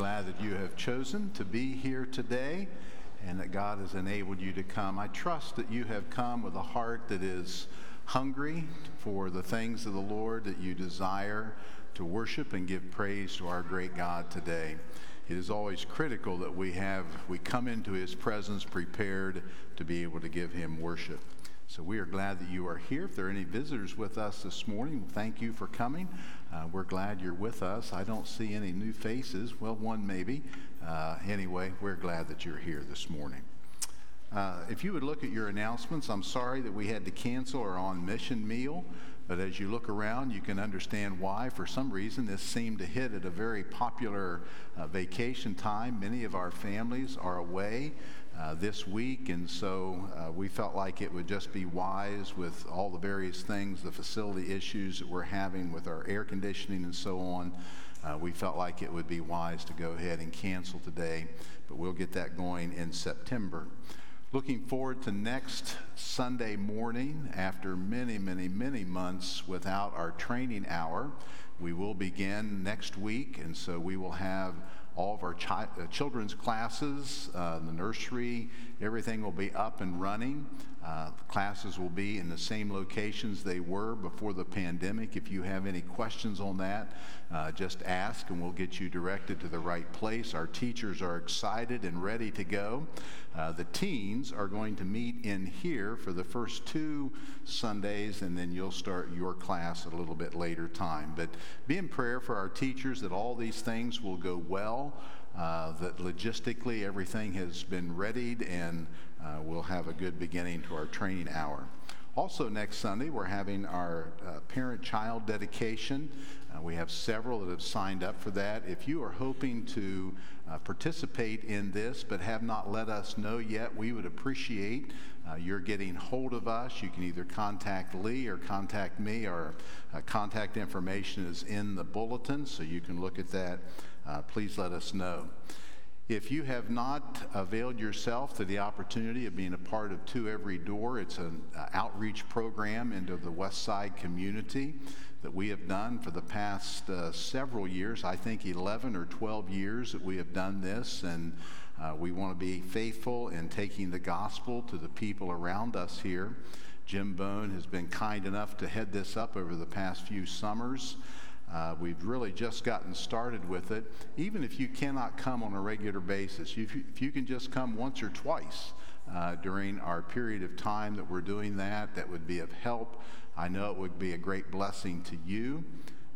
Glad that you have chosen to be here today and that God has enabled you to come. I trust that you have come with a heart that is hungry for the things of the Lord, that you desire to worship and give praise to our great God today. It is always critical that we have we come into his presence prepared to be able to give him worship. So we are glad that you are here. If there are any visitors with us this morning, thank you for coming. Uh, we're glad you're with us. I don't see any new faces. Well, one maybe. Uh, anyway, we're glad that you're here this morning. Uh, if you would look at your announcements, I'm sorry that we had to cancel our on mission meal, but as you look around, you can understand why. For some reason, this seemed to hit at a very popular uh, vacation time. Many of our families are away uh, this week, and so uh, we felt like it would just be wise with all the various things, the facility issues that we're having with our air conditioning and so on. Uh, we felt like it would be wise to go ahead and cancel today, but we'll get that going in September. Looking forward to next Sunday morning after many, many, many months without our training hour. We will begin next week, and so we will have all of our chi- uh, children's classes, uh, the nursery, everything will be up and running. Uh, classes will be in the same locations they were before the pandemic. If you have any questions on that, uh, just ask and we'll get you directed to the right place. Our teachers are excited and ready to go. Uh, the teens are going to meet in here for the first two Sundays, and then you'll start your class a little bit later time. But be in prayer for our teachers that all these things will go well. Uh, that logistically everything has been readied and uh, we'll have a good beginning to our training hour. Also, next Sunday, we're having our uh, parent child dedication. Uh, we have several that have signed up for that. If you are hoping to uh, participate in this but have not let us know yet, we would appreciate uh, your getting hold of us. You can either contact Lee or contact me. Our uh, contact information is in the bulletin, so you can look at that. Uh, please let us know. If you have not availed yourself to the opportunity of being a part of Two Every Door, it's an uh, outreach program into the West Side community that we have done for the past uh, several years. I think 11 or 12 years that we have done this, and uh, we want to be faithful in taking the gospel to the people around us here. Jim Bone has been kind enough to head this up over the past few summers. Uh, we've really just gotten started with it. Even if you cannot come on a regular basis, if you, if you can just come once or twice uh, during our period of time that we're doing that, that would be of help. I know it would be a great blessing to you.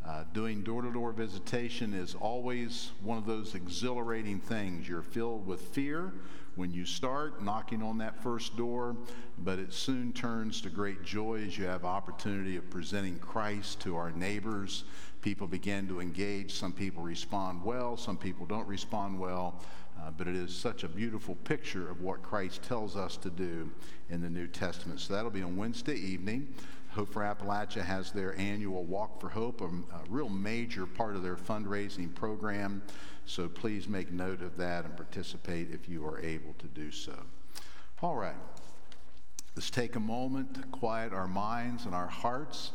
Uh, doing door to door visitation is always one of those exhilarating things. You're filled with fear when you start knocking on that first door, but it soon turns to great joy as you have opportunity of presenting Christ to our neighbors people begin to engage. Some people respond well, some people don't respond well. Uh, but it is such a beautiful picture of what Christ tells us to do in the New Testament. So that'll be on Wednesday evening. Hope for Appalachia has their annual Walk for Hope, a, a real major part of their fundraising program. So please make note of that and participate if you are able to do so. All right. Let's take a moment to quiet our minds and our hearts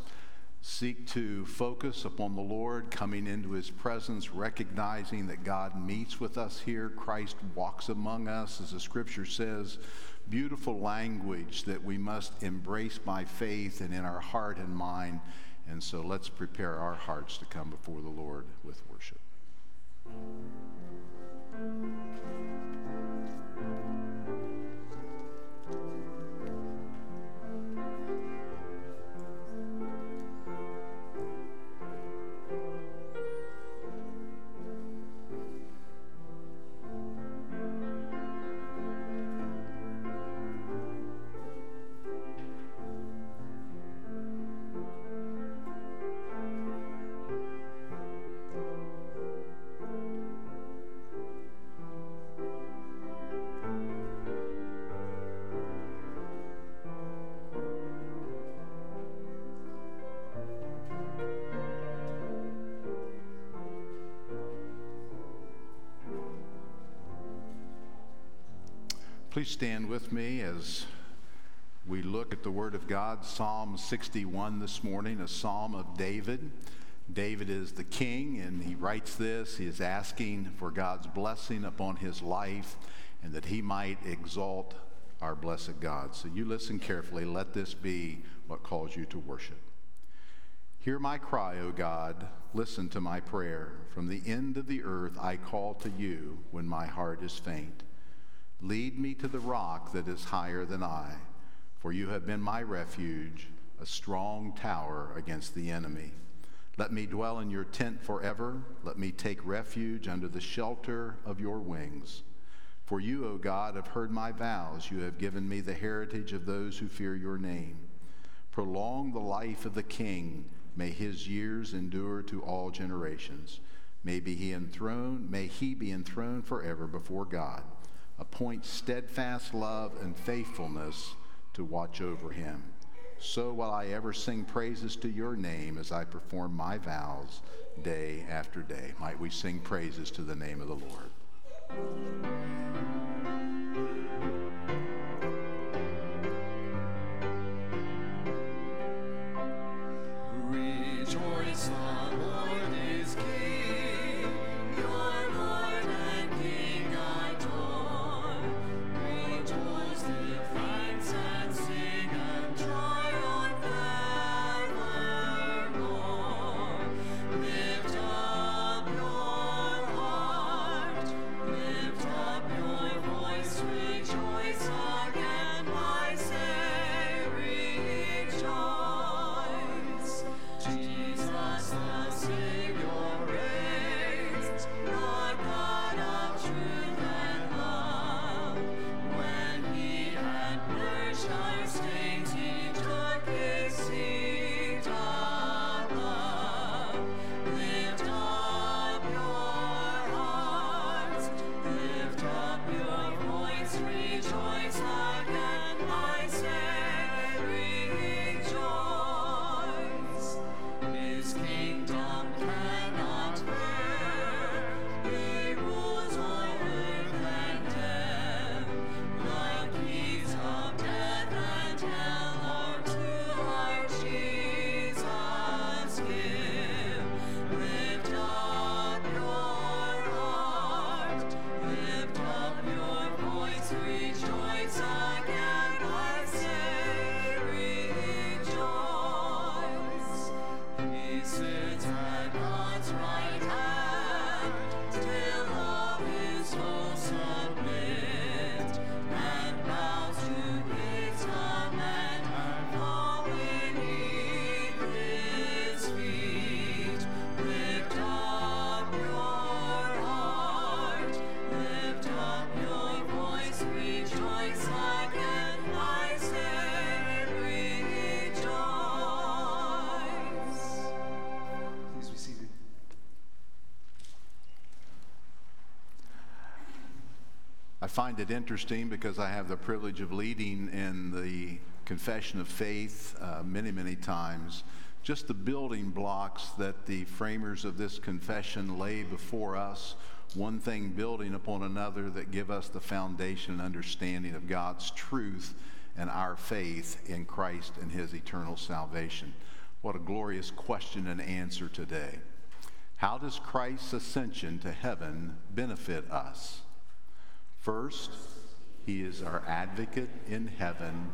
seek to focus upon the Lord, coming into his presence, recognizing that God meets with us here. Christ walks among us, as the scripture says. Beautiful language that we must embrace by faith and in our heart and mind. And so let's prepare our hearts to come before the Lord with worship. Stand with me as we look at the Word of God, Psalm 61 this morning, a psalm of David. David is the king, and he writes this. He is asking for God's blessing upon his life and that he might exalt our blessed God. So you listen carefully. Let this be what calls you to worship. Hear my cry, O God. Listen to my prayer. From the end of the earth I call to you when my heart is faint. Lead me to the rock that is higher than I, for you have been my refuge, a strong tower against the enemy. Let me dwell in your tent forever. Let me take refuge under the shelter of your wings. For you, O God, have heard my vows. You have given me the heritage of those who fear your name. Prolong the life of the king. May his years endure to all generations. May be he enthroned, may he be enthroned forever before God. Appoint steadfast love and faithfulness to watch over him so will I ever sing praises to your name as I perform my vows day after day. Might we sing praises to the name of the Lord. Find it interesting because I have the privilege of leading in the confession of faith uh, many, many times. Just the building blocks that the framers of this confession lay before us, one thing building upon another that give us the foundation and understanding of God's truth and our faith in Christ and his eternal salvation. What a glorious question and answer today. How does Christ's ascension to heaven benefit us? First, he is our advocate in heaven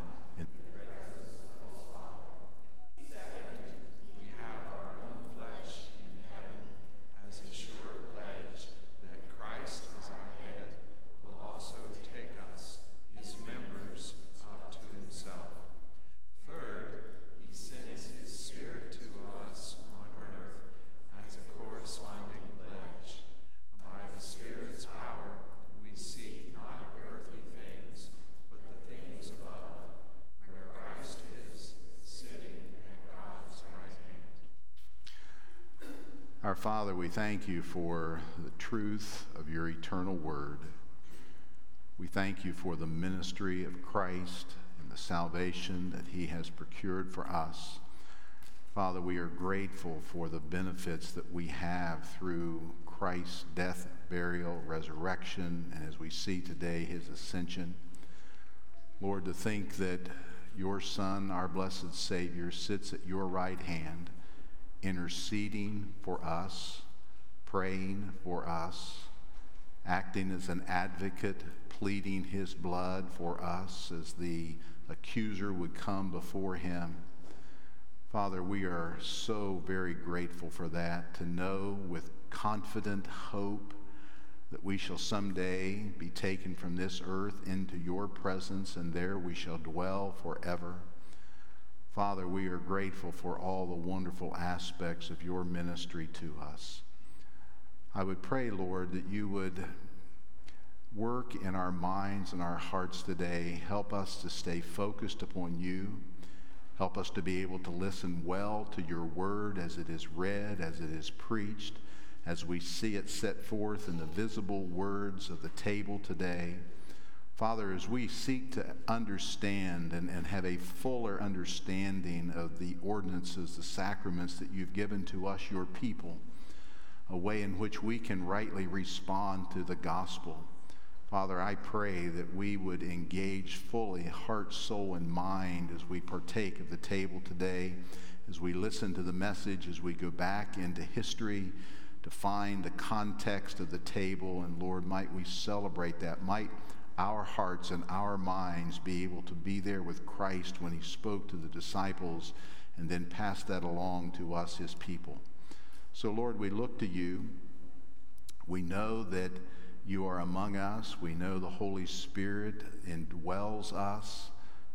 Father, we thank you for the truth of your eternal word. We thank you for the ministry of Christ and the salvation that he has procured for us. Father, we are grateful for the benefits that we have through Christ's death, burial, resurrection, and as we see today, his ascension. Lord, to think that your Son, our blessed Savior, sits at your right hand interceding for us, praying for us, acting as an advocate, pleading his blood for us as the accuser would come before him. Father, we are so very grateful for that, to know with confident hope that we shall someday be taken from this earth into your presence, and there we shall dwell forever. Father, we are grateful for all the wonderful aspects of your ministry to us. I would pray, Lord, that you would work in our minds and our hearts today. Help us to stay focused upon you. Help us to be able to listen well to your word as it is read, as it is preached, as we see it set forth in the visible words of the table today. Father, as we seek to understand and, and have a fuller understanding of the ordinances, the sacraments that you've given to us, your people, a way in which we can rightly respond to the gospel. Father, I pray that we would engage fully, heart, soul, and mind as we partake of the table today, as we listen to the message, as we go back into history to find the context of the table. And Lord, might we celebrate that. Might our hearts and our minds be able to be there with Christ when he spoke to the disciples and then pass that along to us, his people. So, Lord, we look to you. We know that you are among us. We know the Holy Spirit indwells us.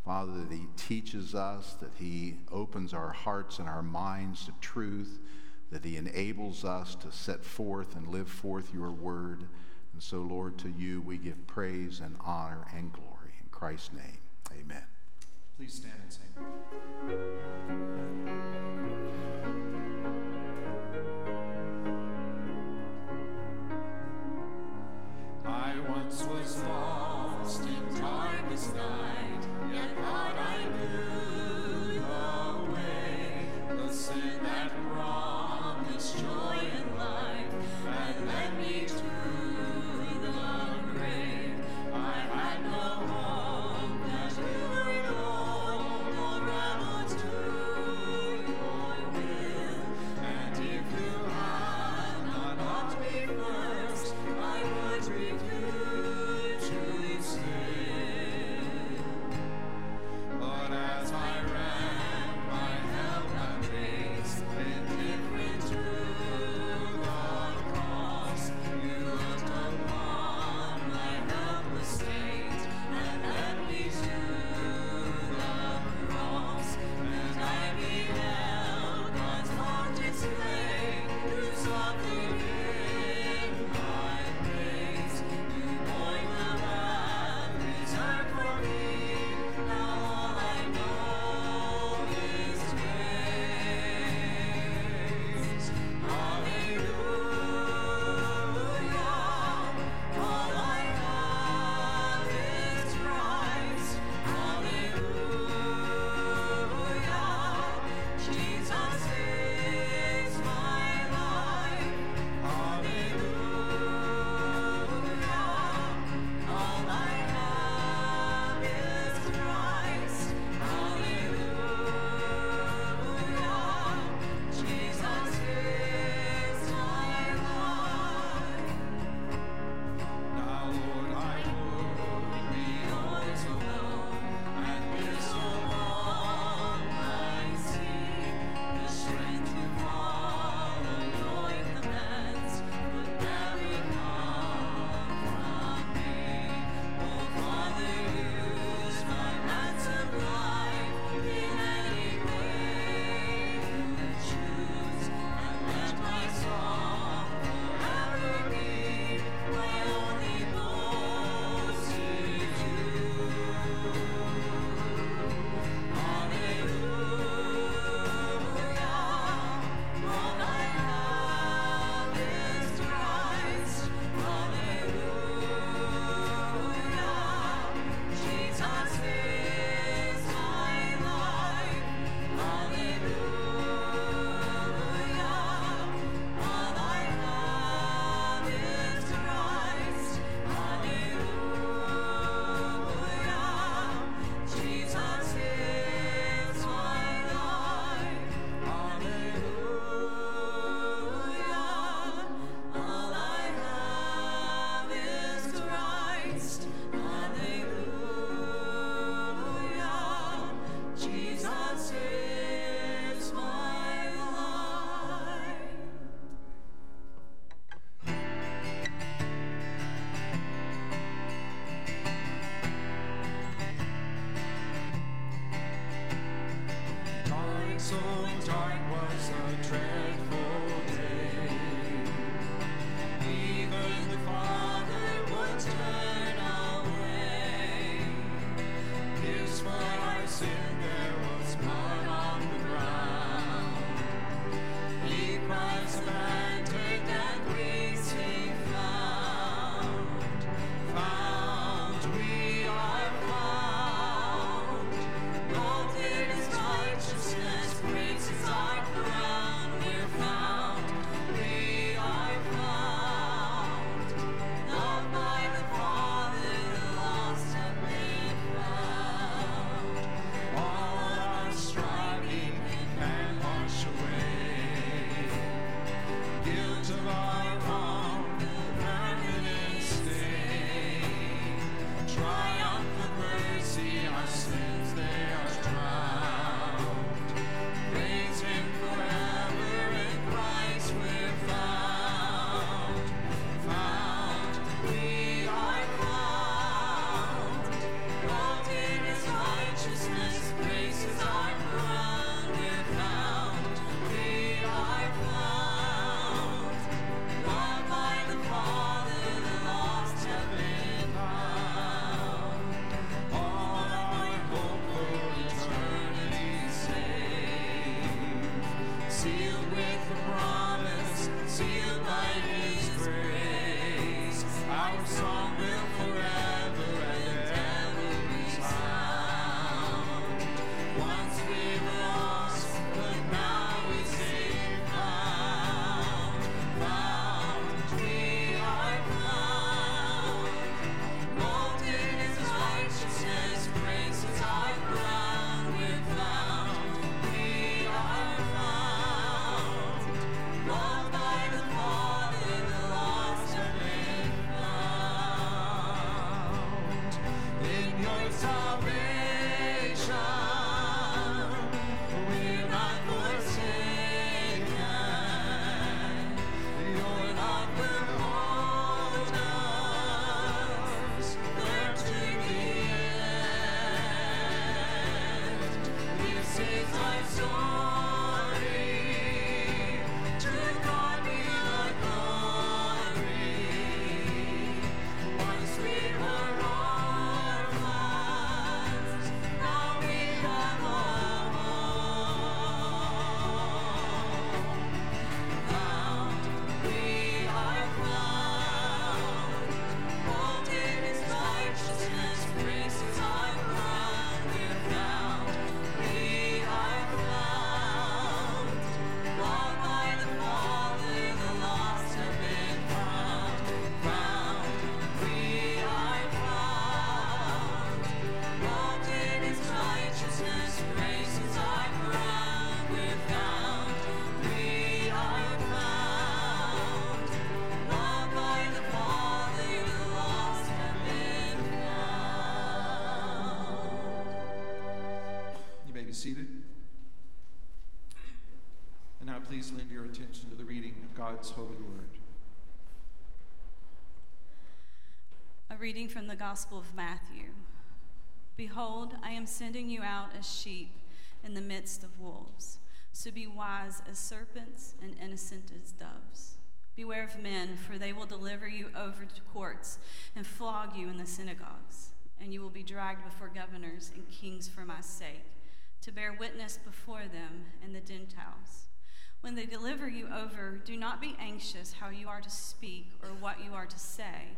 Father, that He teaches us, that He opens our hearts and our minds to truth, that He enables us to set forth and live forth your word. And so, Lord, to you we give praise and honor and glory. In Christ's name, amen. Please stand and sing. I once was lost in darkest night, yet God I knew the way, the sin that promised joy and life, and led me to had from the Gospel of Matthew. Behold, I am sending you out as sheep in the midst of wolves. So be wise as serpents and innocent as doves. Beware of men, for they will deliver you over to courts and flog you in the synagogues, and you will be dragged before governors and kings for my sake, to bear witness before them and the Gentiles. When they deliver you over, do not be anxious how you are to speak or what you are to say,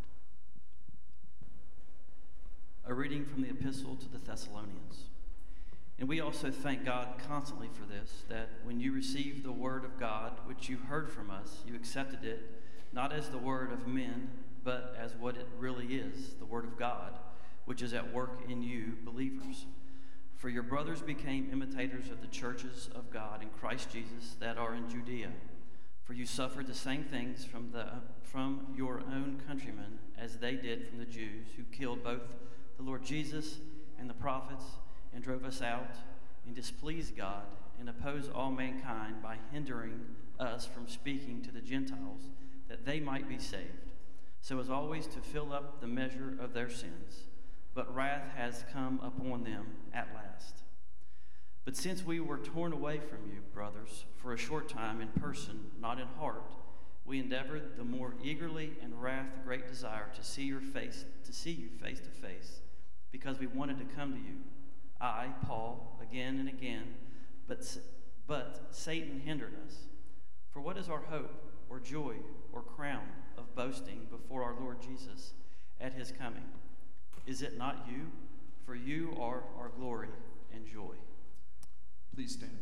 A reading from the Epistle to the Thessalonians. And we also thank God constantly for this, that when you received the word of God, which you heard from us, you accepted it not as the word of men, but as what it really is, the word of God, which is at work in you, believers. For your brothers became imitators of the churches of God in Christ Jesus that are in Judea. For you suffered the same things from, the, from your own countrymen as they did from the Jews, who killed both the Lord Jesus and the prophets, and drove us out, and displeased God, and opposed all mankind by hindering us from speaking to the Gentiles, that they might be saved, so as always to fill up the measure of their sins. But wrath has come upon them at last. But since we were torn away from you, brothers, for a short time in person, not in heart, we endeavored the more eagerly and wrath the great desire to see your face, to see you face to face, because we wanted to come to you. I, Paul, again and again, but, but Satan hindered us. For what is our hope, or joy, or crown of boasting before our Lord Jesus at his coming? Is it not you? For you are our glory and joy. Please stand.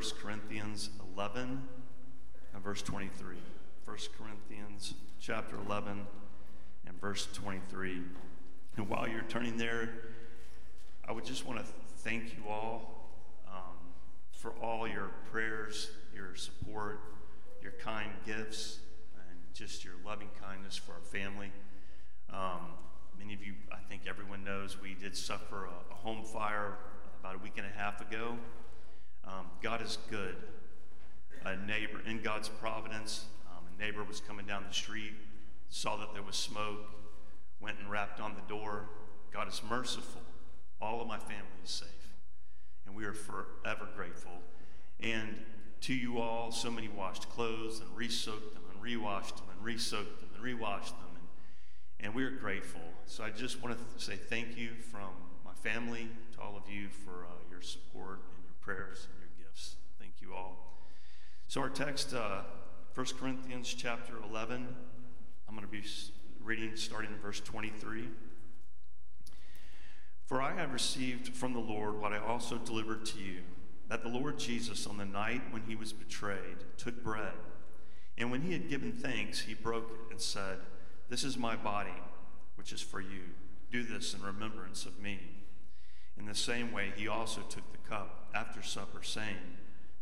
1 Corinthians 11 and verse 23. 1 Corinthians chapter 11 and verse 23. And while you're turning there, I would just want to thank you all um, for all your prayers, your support, your kind gifts, and just your loving kindness for our family. Um, many of you, I think everyone knows. We did suffer a, a home fire about a week and a half ago. Um, God is good. A neighbor, in God's providence, um, a neighbor was coming down the street, saw that there was smoke, went and rapped on the door. God is merciful. All of my family is safe. And we are forever grateful. And to you all, so many washed clothes and re-soaked them and re-washed them and re-soaked them and re-washed them. And, and we're grateful. So I just want to say thank you from my family to all of you for uh, your support and your prayers. You all. So our text, uh, 1 Corinthians chapter 11, I'm going to be reading starting in verse 23. For I have received from the Lord what I also delivered to you that the Lord Jesus, on the night when he was betrayed, took bread. And when he had given thanks, he broke it and said, This is my body, which is for you. Do this in remembrance of me. In the same way, he also took the cup after supper, saying,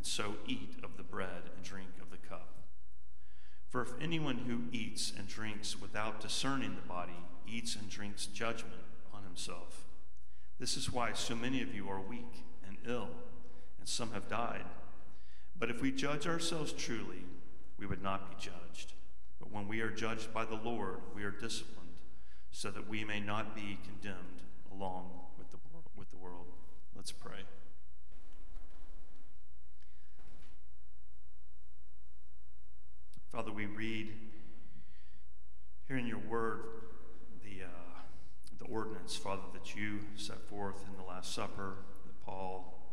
and so eat of the bread and drink of the cup. For if anyone who eats and drinks without discerning the body eats and drinks judgment on himself, this is why so many of you are weak and ill, and some have died. But if we judge ourselves truly, we would not be judged. But when we are judged by the Lord, we are disciplined, so that we may not be condemned along with the, with the world. Let's pray. Father, we read here in your word the, uh, the ordinance, Father, that you set forth in the Last Supper, that Paul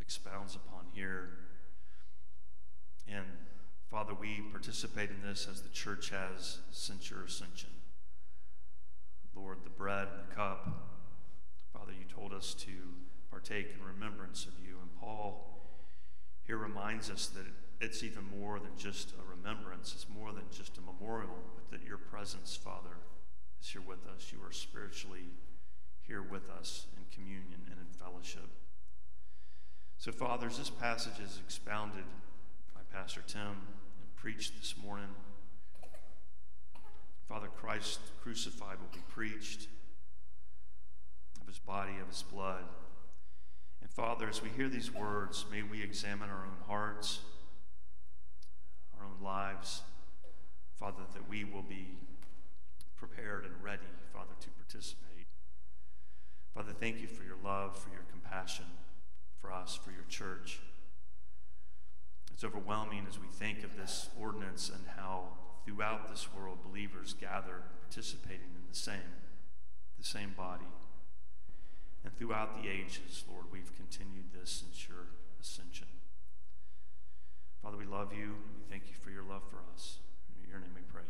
expounds upon here. And Father, we participate in this as the church has since your ascension. Lord, the bread and the cup, Father, you told us to partake in remembrance of you. And Paul here reminds us that it's even more than just a remembrance, it's more than just a memorial, but that your presence, Father, is here with us. You are spiritually here with us in communion and in fellowship. So, Father, as this passage is expounded by Pastor Tim and preached this morning, Father, Christ crucified will be preached of his body, of his blood. And Father, as we hear these words, may we examine our own hearts, lives, Father, that we will be prepared and ready, Father, to participate. Father, thank you for your love, for your compassion for us, for your church. It's overwhelming as we think of this ordinance and how throughout this world believers gather participating in the same, the same body. And throughout the ages, Lord, we've continued this since your ascension. Father, we love you we thank you for your love for us. In your name we pray.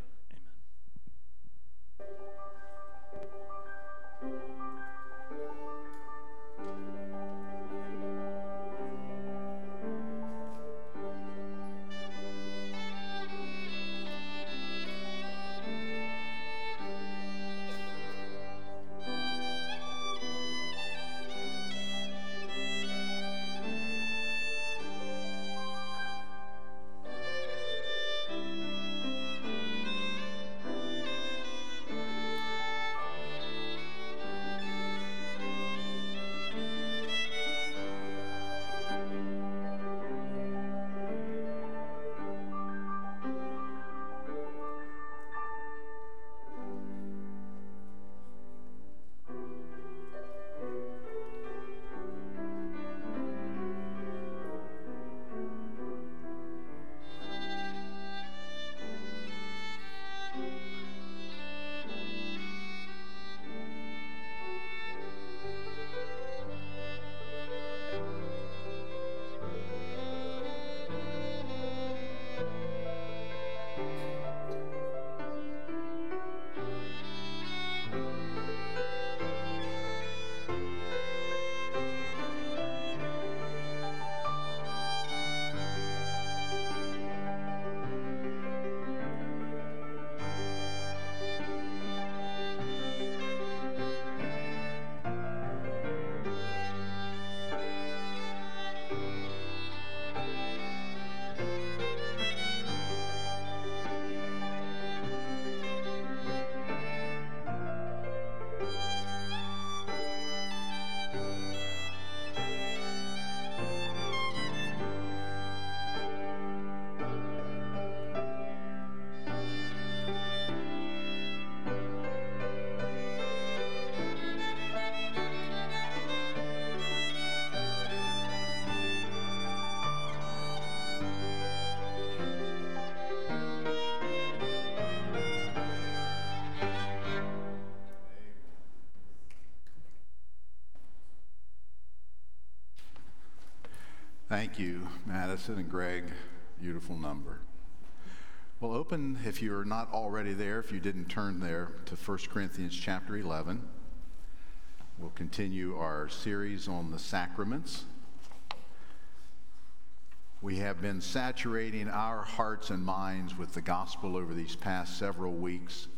Amen. Thank you, Madison and Greg. Beautiful number. Well, open, if you're not already there, if you didn't turn there, to 1 Corinthians chapter 11. We'll continue our series on the sacraments. We have been saturating our hearts and minds with the gospel over these past several weeks.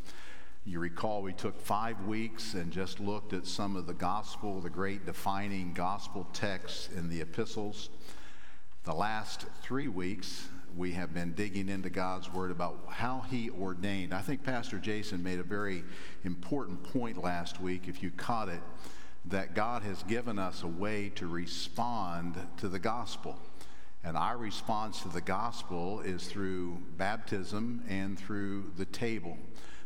You recall we took five weeks and just looked at some of the gospel, the great defining gospel texts in the epistles. The last three weeks, we have been digging into God's Word about how He ordained. I think Pastor Jason made a very important point last week, if you caught it, that God has given us a way to respond to the gospel. And our response to the gospel is through baptism and through the table.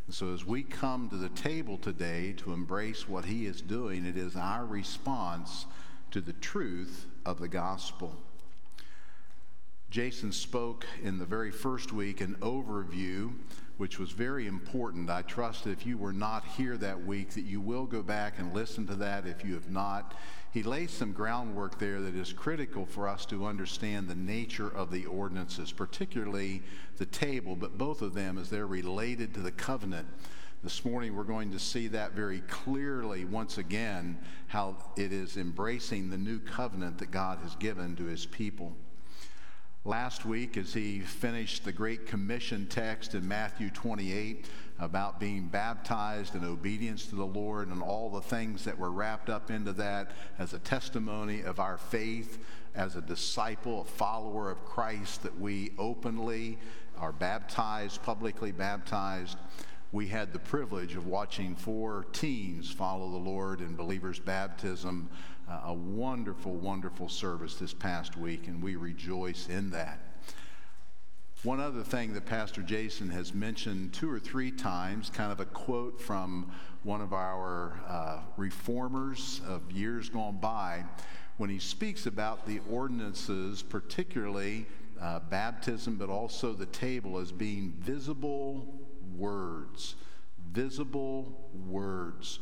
And so as we come to the table today to embrace what He is doing, it is our response to the truth of the gospel. Jason spoke in the very first week an overview, which was very important. I trust that if you were not here that week, that you will go back and listen to that if you have not. He lays some groundwork there that is critical for us to understand the nature of the ordinances, particularly the table, but both of them as they're related to the covenant. This morning, we're going to see that very clearly once again, how it is embracing the new covenant that God has given to his people. Last week, as he finished the Great Commission text in Matthew 28 about being baptized in obedience to the Lord and all the things that were wrapped up into that as a testimony of our faith as a disciple, a follower of Christ, that we openly are baptized, publicly baptized we had the privilege of watching four teens follow the Lord in believers' baptism. A wonderful, wonderful service this past week, and we rejoice in that. One other thing that Pastor Jason has mentioned two or three times, kind of a quote from one of our uh, reformers of years gone by, when he speaks about the ordinances, particularly uh, baptism, but also the table, as being visible words. Visible words.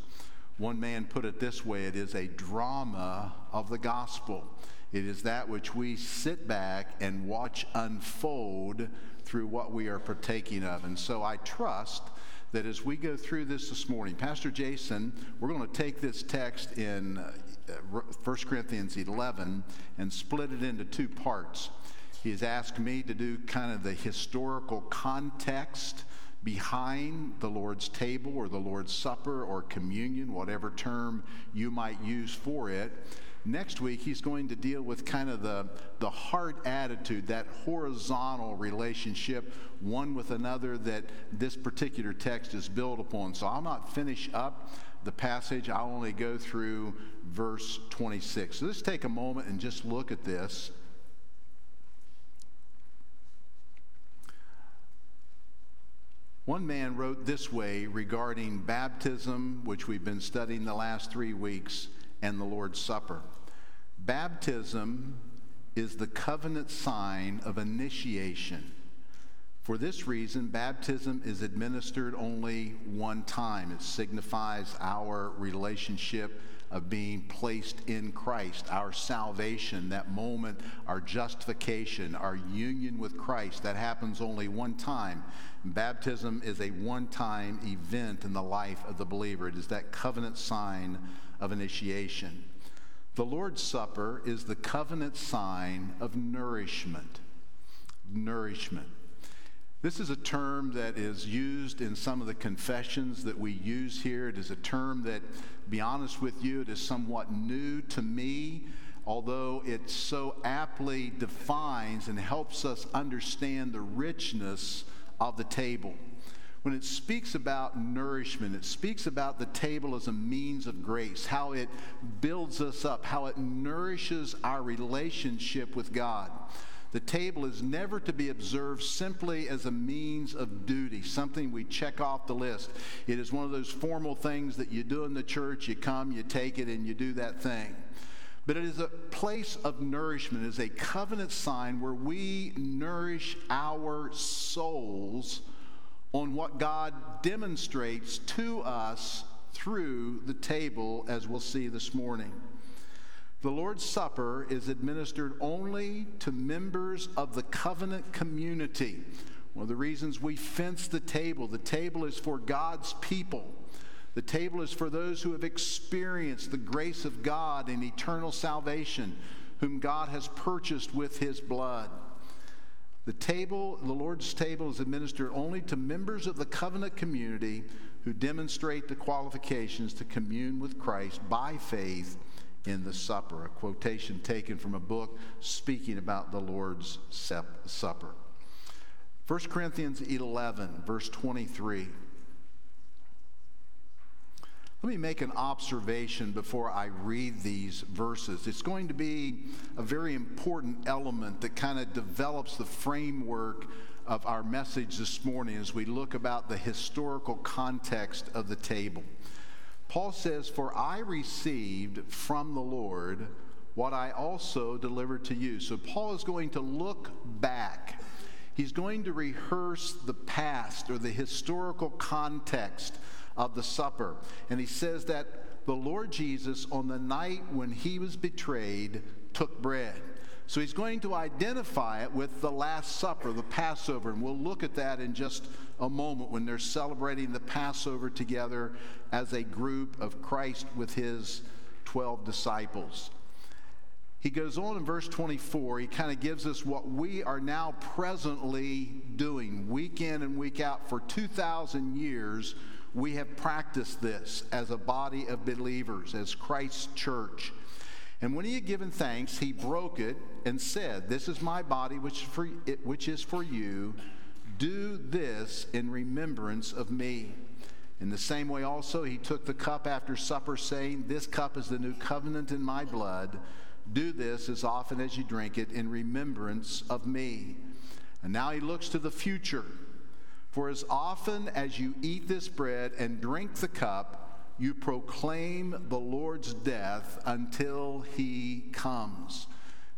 One man put it this way it is a drama of the gospel. It is that which we sit back and watch unfold through what we are partaking of. And so I trust that as we go through this this morning, Pastor Jason, we're going to take this text in uh, 1 Corinthians 11 and split it into two parts. He has asked me to do kind of the historical context behind the Lord's table or the Lord's Supper or communion, whatever term you might use for it. Next week, he's going to deal with kind of the, the heart attitude, that horizontal relationship, one with another, that this particular text is built upon. So I'll not finish up the passage, I'll only go through verse 26. So let's take a moment and just look at this. One man wrote this way regarding baptism, which we've been studying the last three weeks, and the Lord's Supper. Baptism is the covenant sign of initiation. For this reason, baptism is administered only one time. It signifies our relationship of being placed in Christ, our salvation, that moment, our justification, our union with Christ. That happens only one time. Baptism is a one time event in the life of the believer, it is that covenant sign of initiation. The Lord's Supper is the covenant sign of nourishment. Nourishment. This is a term that is used in some of the confessions that we use here. It is a term that, be honest with you, it is somewhat new to me, although it so aptly defines and helps us understand the richness of the table. When it speaks about nourishment, it speaks about the table as a means of grace, how it builds us up, how it nourishes our relationship with God. The table is never to be observed simply as a means of duty, something we check off the list. It is one of those formal things that you do in the church. You come, you take it, and you do that thing but it is a place of nourishment. It is a covenant sign where we nourish our souls on what God demonstrates to us through the table, as we'll see this morning. The Lord's Supper is administered only to members of the covenant community. One of the reasons we fence the table, the table is for God's people. The table is for those who have experienced the grace of God and eternal salvation, whom God has purchased with his blood. The table, the Lord's table, is administered only to members of the covenant community who demonstrate the qualifications to commune with Christ by faith in the supper. A quotation taken from a book speaking about the Lord's Supper. 1 Corinthians 11, verse 23. Let me make an observation before I read these verses. It's going to be a very important element that kind of develops the framework of our message this morning as we look about the historical context of the table. Paul says, For I received from the Lord what I also delivered to you. So Paul is going to look back. He's going to rehearse the past or the historical context of the supper. And he says that the Lord Jesus, on the night when he was betrayed, took bread. So he's going to identify it with the Last Supper, the Passover, and we'll look at that in just a moment when they're celebrating the Passover together as a group of Christ with his 12 disciples. He goes on in verse 24, he kind of gives us what we are now presently doing, week in and week out. For 2,000 years, we have practiced this as a body of believers, as Christ's church. And when he had given thanks, he broke it and said, This is my body, which, for, which is for you. Do this in remembrance of me. In the same way, also, he took the cup after supper, saying, This cup is the new covenant in my blood. Do this as often as you drink it in remembrance of me. And now he looks to the future. For as often as you eat this bread and drink the cup, you proclaim the Lord's death until he comes.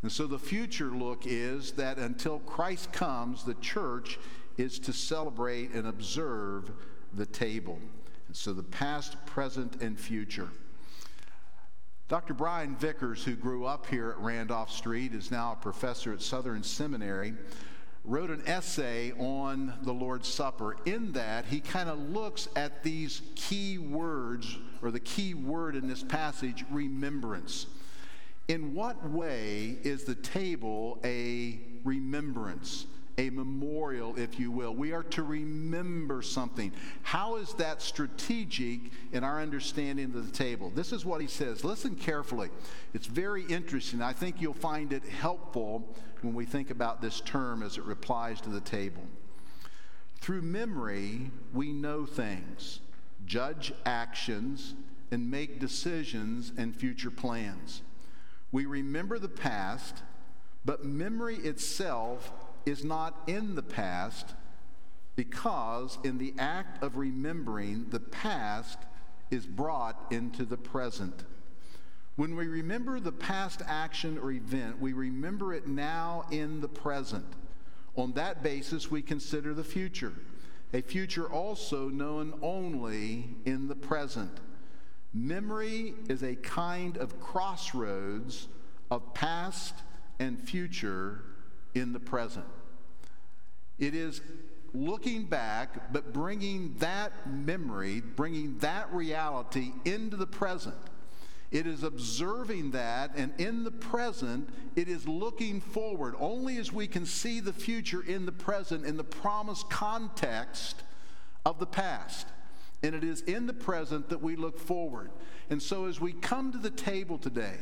And so the future look is that until Christ comes, the church is to celebrate and observe the table. And so the past, present, and future. Dr. Brian Vickers, who grew up here at Randolph Street, is now a professor at Southern Seminary, wrote an essay on the Lord's Supper. In that, he kind of looks at these key words, or the key word in this passage, remembrance. In what way is the table a remembrance? A memorial, if you will. We are to remember something. How is that strategic in our understanding of the table? This is what he says. Listen carefully. It's very interesting. I think you'll find it helpful when we think about this term as it replies to the table. Through memory, we know things, judge actions, and make decisions and future plans. We remember the past, but memory itself is not in the past because in the act of remembering, the past is brought into the present. When we remember the past action or event, we remember it now in the present. On that basis, we consider the future, a future also known only in the present. Memory is a kind of crossroads of past and future in the present. It is looking back, but bringing that memory, bringing that reality into the present. It is observing that, and in the present, it is looking forward. Only as we can see the future in the present, in the promised context of the past. And it is in the present that we look forward. And so as we come to the table today,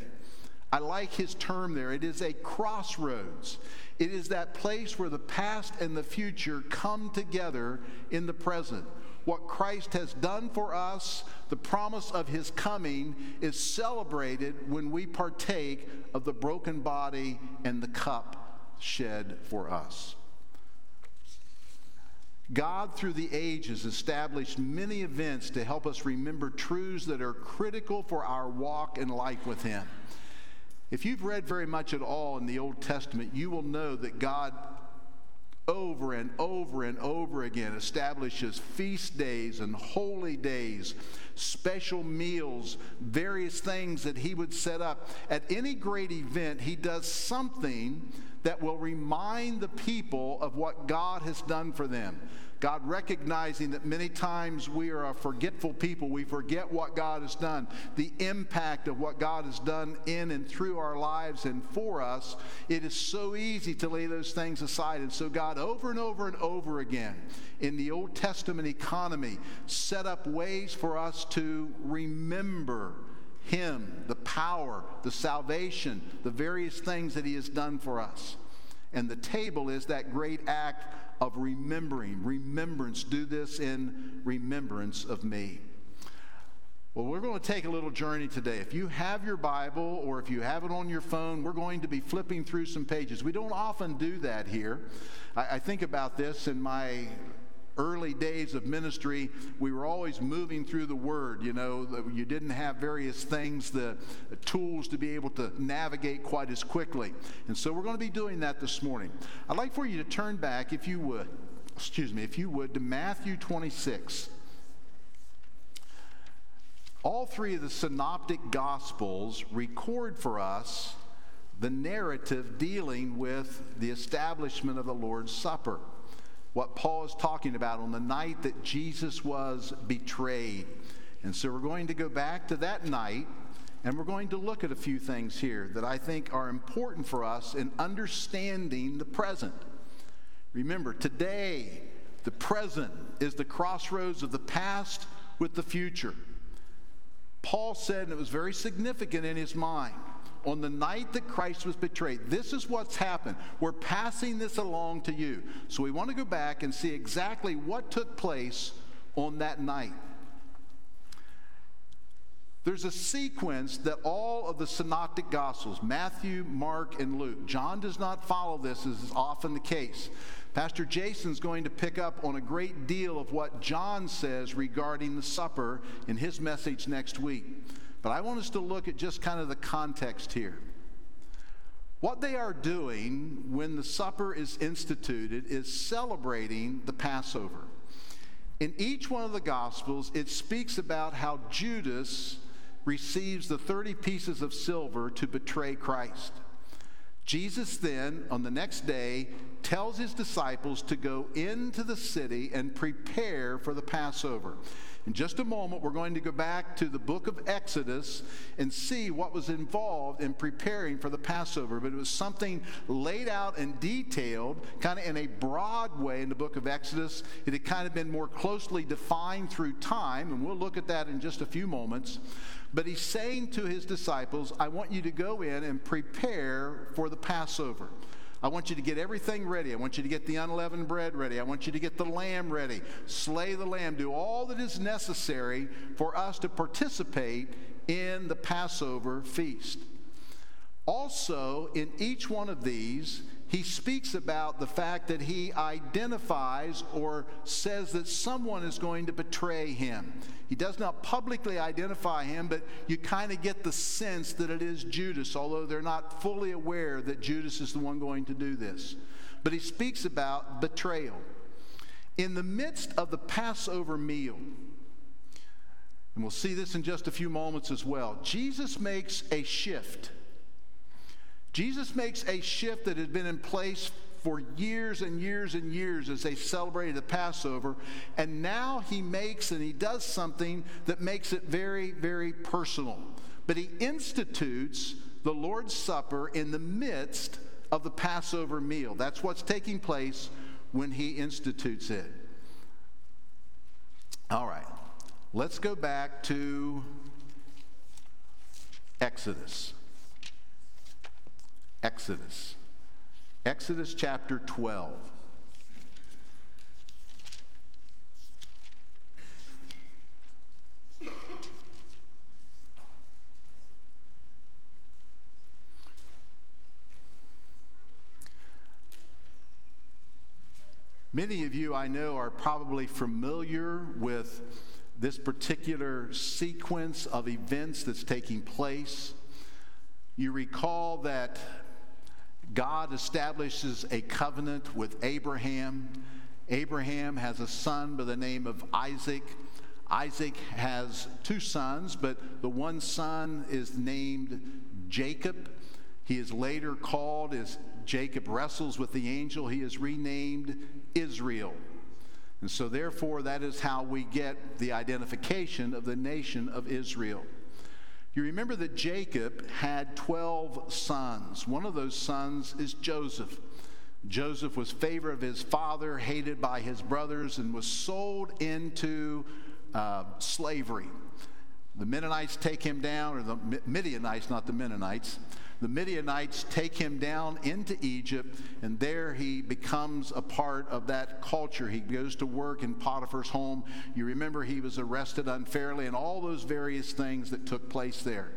I like his term there. It is a crossroads. It is that place where the past and the future come together in the present. What Christ has done for us, the promise of his coming, is celebrated when we partake of the broken body and the cup shed for us. God, through the ages, established many events to help us remember truths that are critical for our walk in life with Him. If you've read very much at all in the Old Testament, you will know that God over and over and over again establishes feast days and holy days, special meals, various things that he would set up. At any great event, he does something that will remind the people of what God has done for them. God recognizing that many times we are a forgetful people. We forget what God has done, the impact of what God has done in and through our lives and for us. It is so easy to lay those things aside. And so, God, over and over and over again in the Old Testament economy, set up ways for us to remember Him, the power, the salvation, the various things that He has done for us. And the table is that great act of remembering. Remembrance. Do this in remembrance of me. Well, we're going to take a little journey today. If you have your Bible or if you have it on your phone, we're going to be flipping through some pages. We don't often do that here. I, I think about this in my early days of ministry, we were always moving through the Word. You know, you didn't have various things, the tools to be able to navigate quite as quickly. And so we're going to be doing that this morning. I'd like for you to turn back, if you would, excuse me, if you would, to Matthew 26. All three of the synoptic gospels record for us the narrative dealing with the establishment of the Lord's Supper what Paul is talking about on the night that Jesus was betrayed. And so we're going to go back to that night and we're going to look at a few things here that I think are important for us in understanding the present. Remember, today, the present is the crossroads of the past with the future. Paul said, and it was very significant in his mind on the night that Christ was betrayed. This is what's happened. We're passing this along to you. So we want to go back and see exactly what took place on that night. There's a sequence that all of the synoptic gospels, Matthew, Mark, and Luke, John does not follow this as is often the case. Pastor Jason's going to pick up on a great deal of what John says regarding the supper in his message next week. But I want us to look at just kind of the context here. What they are doing when the supper is instituted is celebrating the Passover. In each one of the Gospels, it speaks about how Judas receives the 30 pieces of silver to betray Christ. Jesus then, on the next day, tells his disciples to go into the city and prepare for the Passover. In just a moment, we're going to go back to the book of Exodus and see what was involved in preparing for the Passover. But it was something laid out and detailed, kind of in a broad way in the book of Exodus. It had kind of been more closely defined through time, and we'll look at that in just a few moments. But he's saying to his disciples, I want you to go in and prepare for the Passover. I want you to get everything ready. I want you to get the unleavened bread ready. I want you to get the lamb ready. Slay the lamb. Do all that is necessary for us to participate in the Passover feast. Also, in each one of these, he speaks about the fact that he identifies or says that someone is going to betray him. He does not publicly identify him, but you kind of get the sense that it is Judas, although they're not fully aware that Judas is the one going to do this. But he speaks about betrayal. In the midst of the Passover meal, and we'll see this in just a few moments as well, Jesus makes a shift. Jesus makes a shift that had been in place for years and years and years as they celebrated the Passover. And now he makes and he does something that makes it very, very personal. But he institutes the Lord's Supper in the midst of the Passover meal. That's what's taking place when he institutes it. All right, let's go back to Exodus. Exodus. Exodus chapter 12. Many of you I know are probably familiar with this particular sequence of events that's taking place. You recall that God establishes a covenant with Abraham. Abraham has a son by the name of Isaac. Isaac has two sons, but the one son is named Jacob. He is later called, as Jacob wrestles with the angel, he is renamed Israel. And so, therefore, that is how we get the identification of the nation of Israel. You remember that Jacob had 12 sons. One of those sons is Joseph. Joseph was favorite of his father, hated by his brothers, and was sold into uh, slavery. The Mennonites take him down, or the Midianites, not the Mennonites. The Midianites take him down into Egypt, and there he becomes a part of that culture. He goes to work in Potiphar's home. You remember he was arrested unfairly, and all those various things that took place there.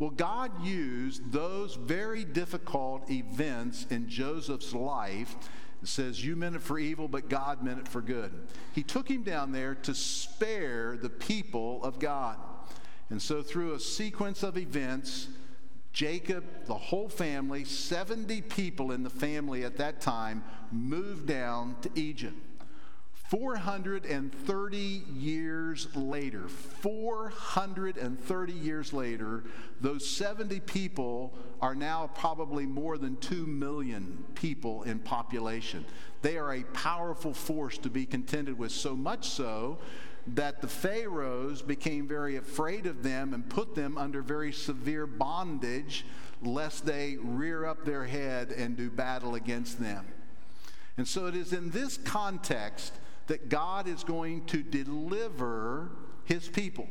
Well, God used those very difficult events in Joseph's life. It says, You meant it for evil, but God meant it for good. He took him down there to spare the people of God. And so, through a sequence of events, Jacob, the whole family, 70 people in the family at that time, moved down to Egypt. 430 years later, 430 years later, those 70 people are now probably more than 2 million people in population. They are a powerful force to be contended with, so much so that the Pharaohs became very afraid of them and put them under very severe bondage lest they rear up their head and do battle against them. And so it is in this context that God is going to deliver his people.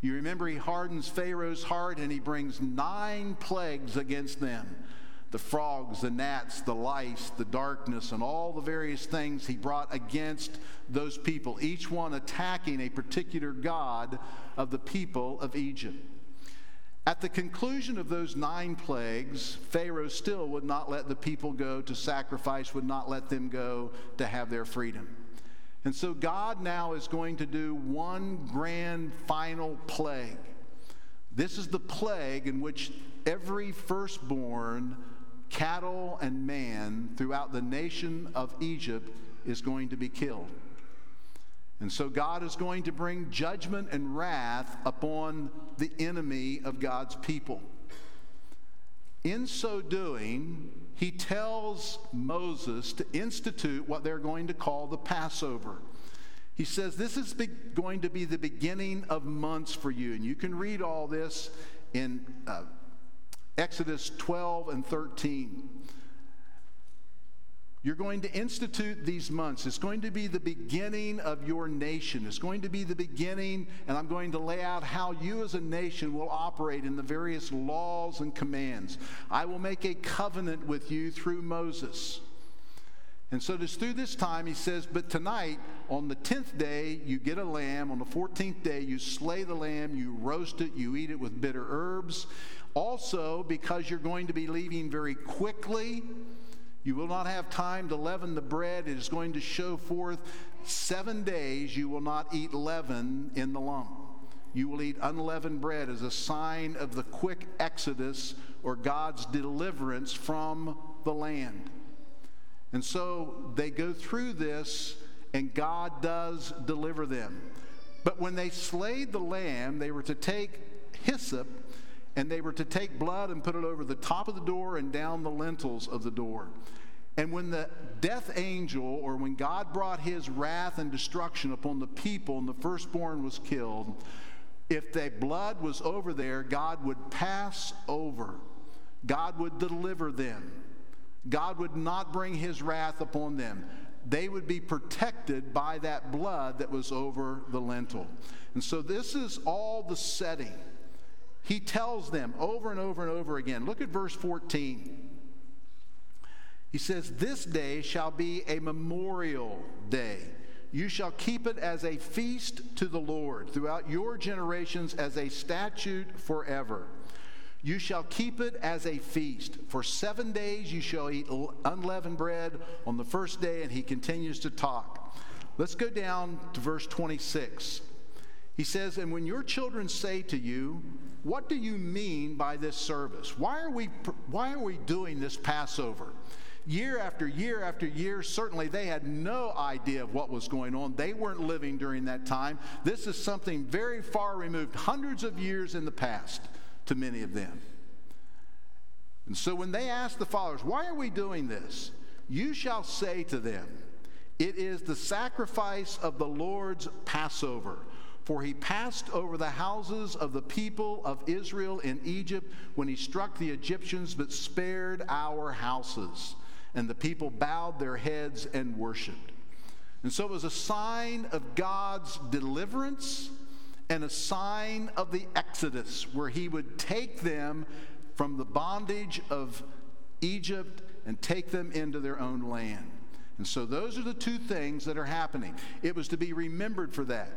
You remember, he hardens Pharaoh's heart and he brings nine plagues against them the frogs, the gnats, the lice, the darkness, and all the various things he brought against those people, each one attacking a particular god of the people of Egypt. At the conclusion of those nine plagues, Pharaoh still would not let the people go to sacrifice, would not let them go to have their freedom. And so God now is going to do one grand final plague. This is the plague in which every firstborn cattle and man throughout the nation of Egypt is going to be killed. And so God is going to bring judgment and wrath upon the enemy of God's people. In so doing, he tells Moses to institute what they're going to call the Passover. He says, This is be- going to be the beginning of months for you. And you can read all this in uh, Exodus 12 and 13. You're going to institute these months. It's going to be the beginning of your nation. It's going to be the beginning, and I'm going to lay out how you as a nation will operate in the various laws and commands. I will make a covenant with you through Moses. And so just through this time, he says, But tonight, on the 10th day, you get a lamb. On the 14th day, you slay the lamb, you roast it, you eat it with bitter herbs. Also, because you're going to be leaving very quickly, you will not have time to leaven the bread. It is going to show forth seven days you will not eat leaven in the lump. You will eat unleavened bread as a sign of the quick exodus or God's deliverance from the land. And so they go through this, and God does deliver them. But when they slayed the lamb, they were to take hyssop and they were to take blood and put it over the top of the door and down the lintels of the door. And when the death angel, or when God brought his wrath and destruction upon the people and the firstborn was killed, if the blood was over there, God would pass over. God would deliver them. God would not bring his wrath upon them. They would be protected by that blood that was over the lintel. And so this is all the setting. He tells them over and over and over again. Look at verse 14. He says, This day shall be a memorial day. You shall keep it as a feast to the Lord throughout your generations as a statute forever. You shall keep it as a feast. For seven days you shall eat unleavened bread on the first day, and he continues to talk. Let's go down to verse 26. He says, And when your children say to you, What do you mean by this service? Why are we, why are we doing this Passover? Year after year after year, certainly they had no idea of what was going on. They weren't living during that time. This is something very far removed, hundreds of years in the past to many of them. And so when they ask the followers, Why are we doing this? You shall say to them, It is the sacrifice of the Lord's Passover. For he passed over the houses of the people of Israel in Egypt when he struck the Egyptians, but spared our houses. And the people bowed their heads and worshiped. And so it was a sign of God's deliverance and a sign of the Exodus, where he would take them from the bondage of Egypt and take them into their own land. And so those are the two things that are happening. It was to be remembered for that.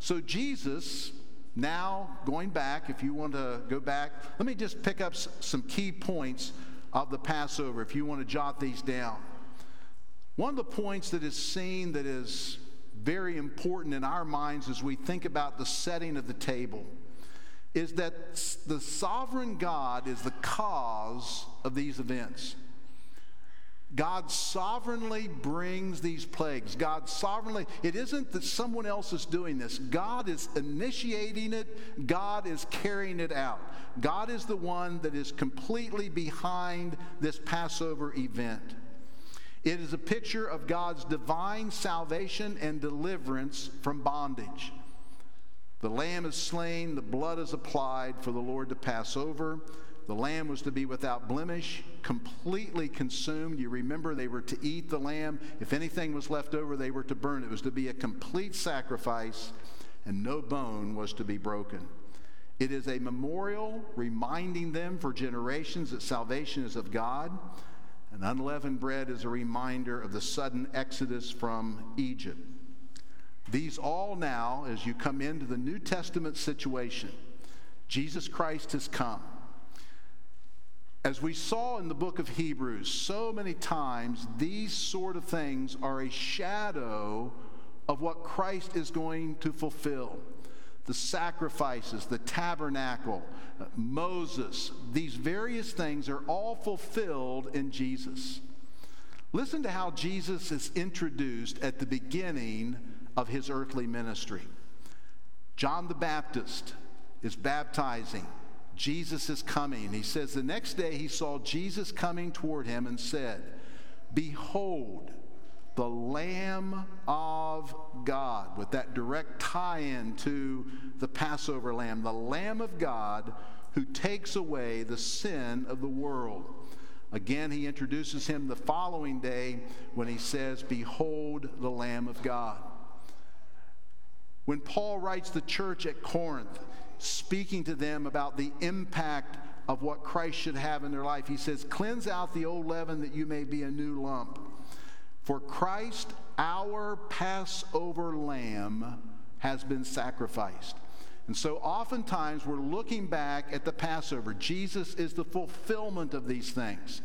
So Jesus, now going back, if you want to go back, let me just pick up some key points of the Passover if you want to jot these down. One of the points that is seen that is very important in our minds as we think about the setting of the table is that the sovereign God is the cause of these events. God sovereignly brings these plagues. God sovereignly, it isn't that someone else is doing this. God is initiating it, God is carrying it out. God is the one that is completely behind this Passover event. It is a picture of God's divine salvation and deliverance from bondage. The lamb is slain, the blood is applied for the Lord to pass over. The lamb was to be without blemish, completely consumed. You remember they were to eat the lamb. If anything was left over, they were to burn. It was to be a complete sacrifice, and no bone was to be broken. It is a memorial reminding them for generations that salvation is of God. And unleavened bread is a reminder of the sudden exodus from Egypt. These all now, as you come into the New Testament situation, Jesus Christ has come. As we saw in the book of Hebrews, so many times these sort of things are a shadow of what Christ is going to fulfill. The sacrifices, the tabernacle, Moses, these various things are all fulfilled in Jesus. Listen to how Jesus is introduced at the beginning of his earthly ministry. John the Baptist is baptizing. Jesus is coming. He says, The next day he saw Jesus coming toward him and said, Behold, the Lamb of God, with that direct tie in to the Passover lamb, the Lamb of God who takes away the sin of the world. Again, he introduces him the following day when he says, Behold the Lamb of God. When Paul writes the church at Corinth, speaking to them about the impact of what Christ should have in their life. He says, Cleanse out the old leaven that you may be a new lump. For Christ, our Passover lamb, has been sacrificed. And so oftentimes we're looking back at the Passover. Jesus is the fulfillment of these things.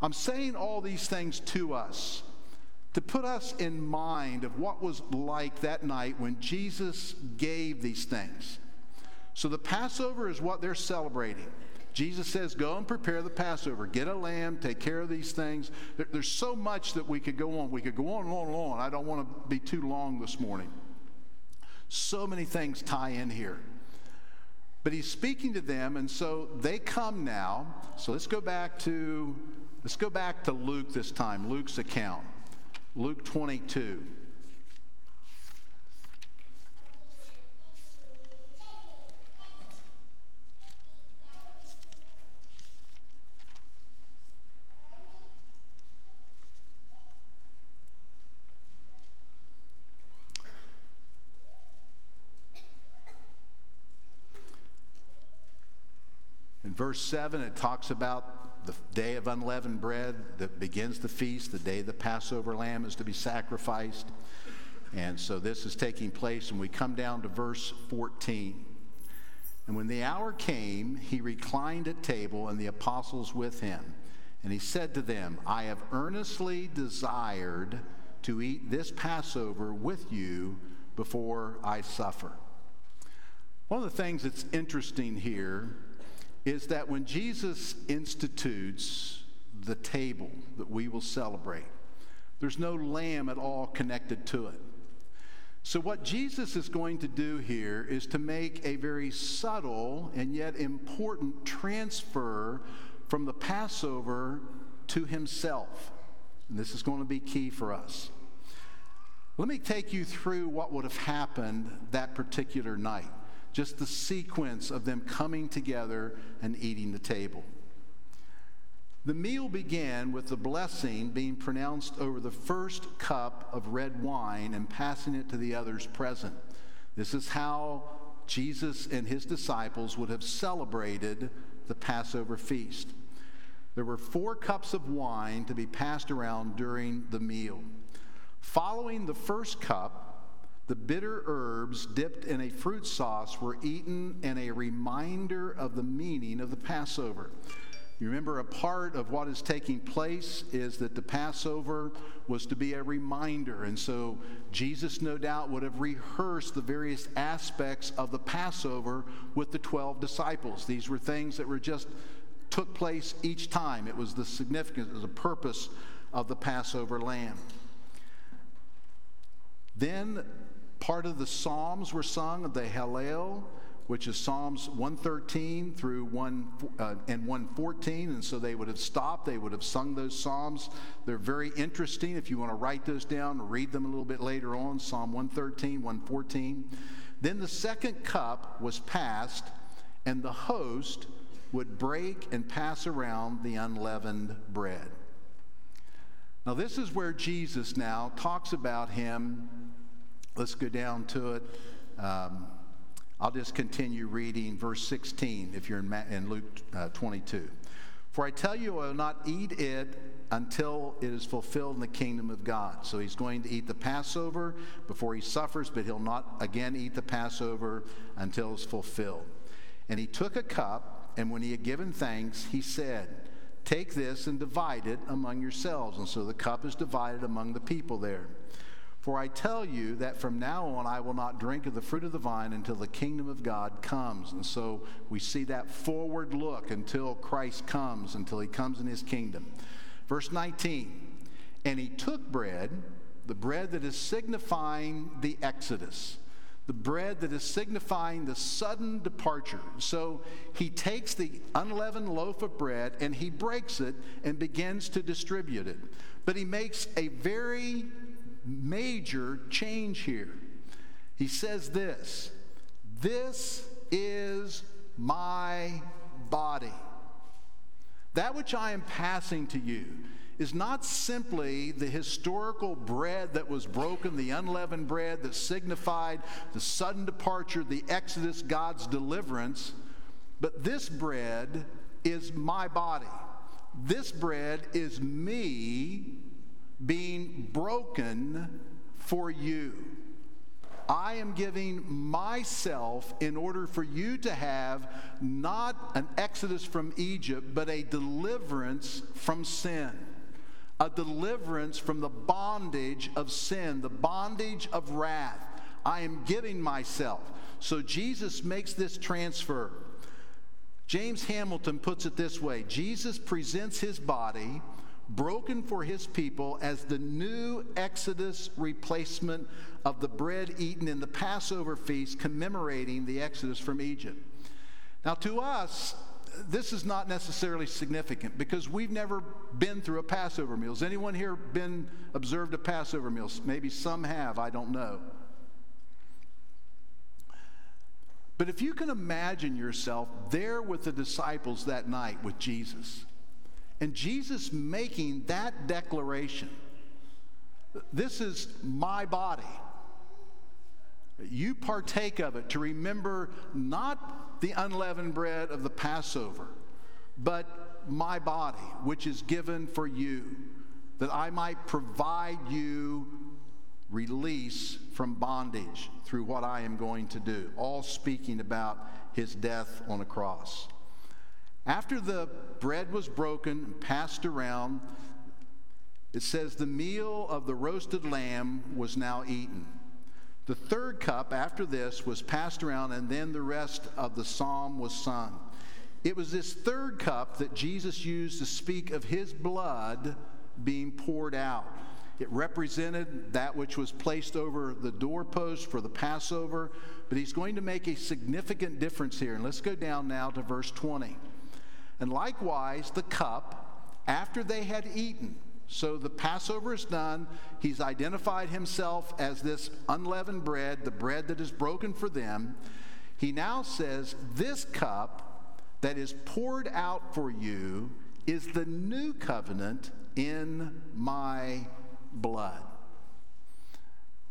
I'm saying all these things to us to put us in mind of what was like that night when Jesus gave these things. So the Passover is what they're celebrating. Jesus says, Go and prepare the Passover. Get a lamb, take care of these things. There, there's so much that we could go on. We could go on and on and on. I don't want to be too long this morning. So many things tie in here. But he's speaking to them, and so they come now. So let's go back to let's go back to Luke this time, Luke's account. Luke 22. Verse 7, it talks about the day of unleavened bread that begins the feast, the day the Passover lamb is to be sacrificed. And so this is taking place, and we come down to verse 14. And when the hour came, he reclined at table, and the apostles with him. And he said to them, I have earnestly desired to eat this Passover with you before I suffer. One of the things that's interesting here is that when Jesus institutes the table that we will celebrate, there's no lamb at all connected to it. So, what Jesus is going to do here is to make a very subtle and yet important transfer from the Passover to himself. And this is going to be key for us. Let me take you through what would have happened that particular night, just the sequence of them coming together and eating the table. The meal began with the blessing being pronounced over the first cup of red wine and passing it to the others present. This is how Jesus and his disciples would have celebrated the Passover feast. There were four cups of wine to be passed around during the meal. Following the first cup, the bitter herbs dipped in a fruit sauce were eaten in a reminder of the meaning of the Passover. You remember a part of what is taking place is that the Passover was to be a reminder. And so Jesus, no doubt, would have rehearsed the various aspects of the Passover with the 12 disciples. These were things that were just took place each time. It was the significance, the purpose of the Passover lamb. Then part of the Psalms were sung, of the Hallel which is Psalms 113 through 1 uh, and 114. And so they would have stopped, they would have sung those Psalms. They're very interesting. If you want to write those down, read them a little bit later on Psalm 113, 114. Then the second cup was passed, and the host would break and pass around the unleavened bread. Now, this is where Jesus now talks about him. Let's go down to it. Um, I'll just continue reading verse 16 if you're in, Ma- in Luke uh, 22. For I tell you, I will not eat it until it is fulfilled in the kingdom of God. So he's going to eat the Passover before he suffers, but he'll not again eat the Passover until it's fulfilled. And he took a cup, and when he had given thanks, he said, Take this and divide it among yourselves. And so the cup is divided among the people there. For I tell you that from now on I will not drink of the fruit of the vine until the kingdom of God comes. And so we see that forward look until Christ comes, until he comes in his kingdom. Verse 19 And he took bread, the bread that is signifying the Exodus, the bread that is signifying the sudden departure. So he takes the unleavened loaf of bread and he breaks it and begins to distribute it. But he makes a very major change here. He says this This is my body. That which I am passing to you is not simply the historical bread that was broken, the unleavened bread that signified the sudden departure, the Exodus, God's deliverance, but this bread is my body. This bread is me being broken for you. I am giving myself in order for you to have not an exodus from Egypt, but a deliverance from sin. A deliverance from the bondage of sin, the bondage of wrath. I am giving myself. So Jesus makes this transfer. James Hamilton puts it this way Jesus presents his body broken for his people as the new Exodus replacement of the bread eaten in the Passover feast commemorating the Exodus from Egypt. Now, to us, this is not necessarily significant because we've never been through a Passover meal. Has anyone here been observed a Passover meal? Maybe some have, I don't know. But if you can imagine yourself there with the disciples that night with Jesus, and Jesus making that declaration this is my body. You partake of it to remember not the unleavened bread of the Passover, but my body, which is given for you, that I might provide you release from bondage through what I am going to do. All speaking about his death on a cross. After the bread was broken and passed around, it says the meal of the roasted lamb was now eaten. The third cup after this was passed around, and then the rest of the psalm was sung. It was this third cup that Jesus used to speak of his blood being poured out. It represented that which was placed over the doorpost for the Passover, but he's going to make a significant difference here. And let's go down now to verse 20. And likewise, the cup, after they had eaten, so the Passover is done. He's identified himself as this unleavened bread, the bread that is broken for them. He now says, This cup that is poured out for you is the new covenant in my blood.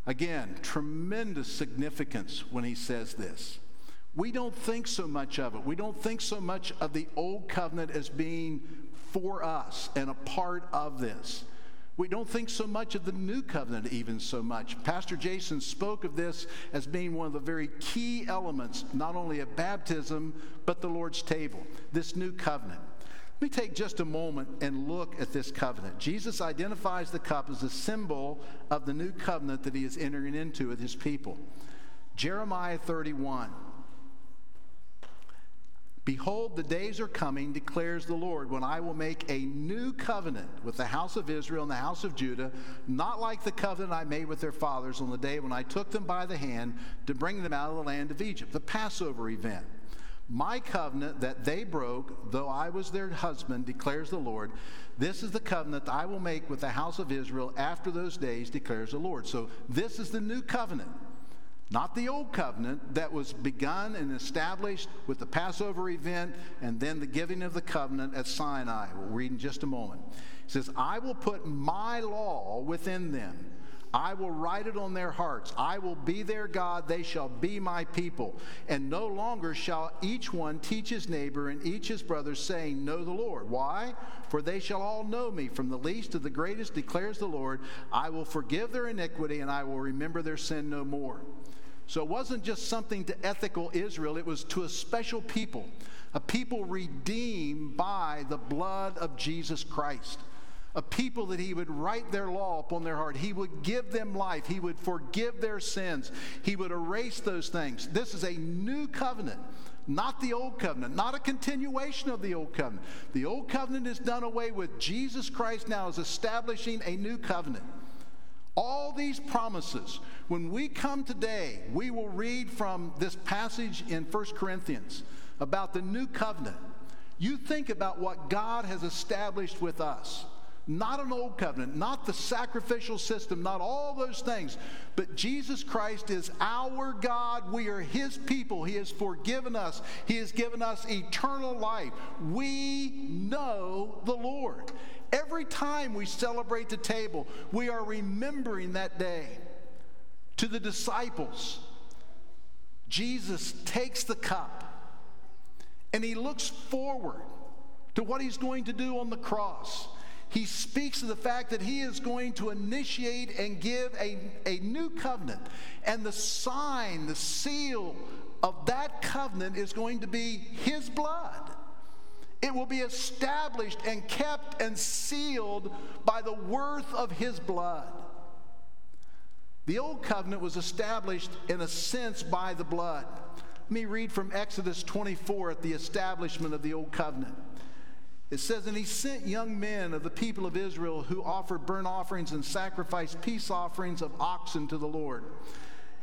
Again, tremendous significance when he says this. We don't think so much of it. We don't think so much of the old covenant as being for us and a part of this. We don't think so much of the new covenant, even so much. Pastor Jason spoke of this as being one of the very key elements, not only of baptism, but the Lord's table, this new covenant. Let me take just a moment and look at this covenant. Jesus identifies the cup as a symbol of the new covenant that he is entering into with his people. Jeremiah 31. Behold, the days are coming, declares the Lord, when I will make a new covenant with the house of Israel and the house of Judah, not like the covenant I made with their fathers on the day when I took them by the hand to bring them out of the land of Egypt, the Passover event. My covenant that they broke, though I was their husband, declares the Lord. This is the covenant I will make with the house of Israel after those days, declares the Lord. So, this is the new covenant not the old covenant that was begun and established with the Passover event and then the giving of the covenant at Sinai. We'll read in just a moment. He says, I will put my law within them. I will write it on their hearts. I will be their God. They shall be my people. And no longer shall each one teach his neighbor and each his brother, saying, Know the Lord. Why? For they shall all know me, from the least to the greatest, declares the Lord. I will forgive their iniquity and I will remember their sin no more. So it wasn't just something to ethical Israel, it was to a special people, a people redeemed by the blood of Jesus Christ. A people that he would write their law upon their heart. He would give them life. He would forgive their sins. He would erase those things. This is a new covenant, not the old covenant, not a continuation of the old covenant. The old covenant is done away with. Jesus Christ now is establishing a new covenant. All these promises, when we come today, we will read from this passage in 1 Corinthians about the new covenant. You think about what God has established with us. Not an old covenant, not the sacrificial system, not all those things, but Jesus Christ is our God. We are His people. He has forgiven us, He has given us eternal life. We know the Lord. Every time we celebrate the table, we are remembering that day. To the disciples, Jesus takes the cup and he looks forward to what he's going to do on the cross. He speaks of the fact that he is going to initiate and give a, a new covenant. And the sign, the seal of that covenant is going to be his blood. It will be established and kept and sealed by the worth of his blood. The old covenant was established in a sense by the blood. Let me read from Exodus 24 at the establishment of the old covenant. It says, And he sent young men of the people of Israel who offered burnt offerings and sacrificed peace offerings of oxen to the Lord.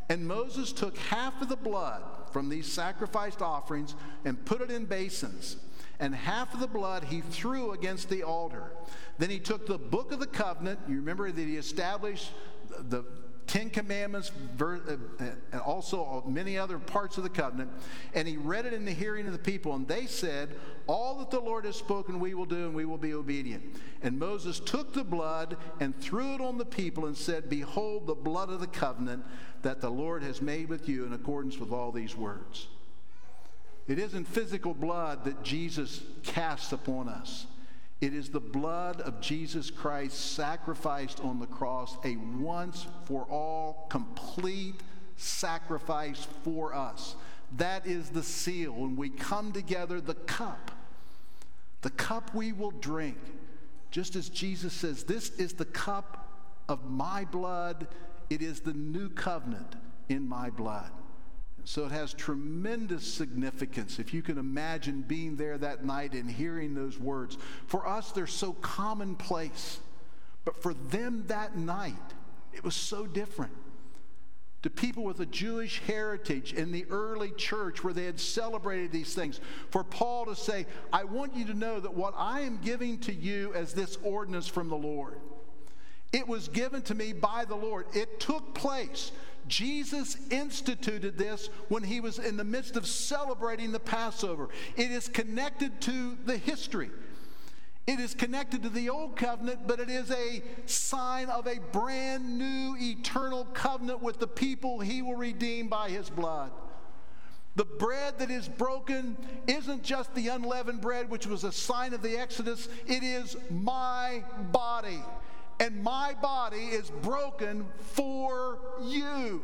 And Moses took half of the blood from these sacrificed offerings and put it in basins and half of the blood he threw against the altar. Then he took the book of the covenant. You remember that he established the Ten Commandments, uh, and also many other parts of the covenant, and he read it in the hearing of the people. And they said, All that the Lord has spoken, we will do, and we will be obedient. And Moses took the blood and threw it on the people and said, Behold, the blood of the covenant that the Lord has made with you in accordance with all these words. It isn't physical blood that Jesus casts upon us. It is the blood of Jesus Christ sacrificed on the cross, a once for all complete sacrifice for us. That is the seal. When we come together, the cup, the cup we will drink, just as Jesus says, This is the cup of my blood. It is the new covenant in my blood. So it has tremendous significance if you can imagine being there that night and hearing those words. For us, they're so commonplace. But for them that night, it was so different. To people with a Jewish heritage in the early church where they had celebrated these things, for Paul to say, I want you to know that what I am giving to you as this ordinance from the Lord, it was given to me by the Lord. It took place. Jesus instituted this when he was in the midst of celebrating the Passover. It is connected to the history. It is connected to the old covenant, but it is a sign of a brand new eternal covenant with the people he will redeem by his blood. The bread that is broken isn't just the unleavened bread, which was a sign of the Exodus, it is my body. And my body is broken for you.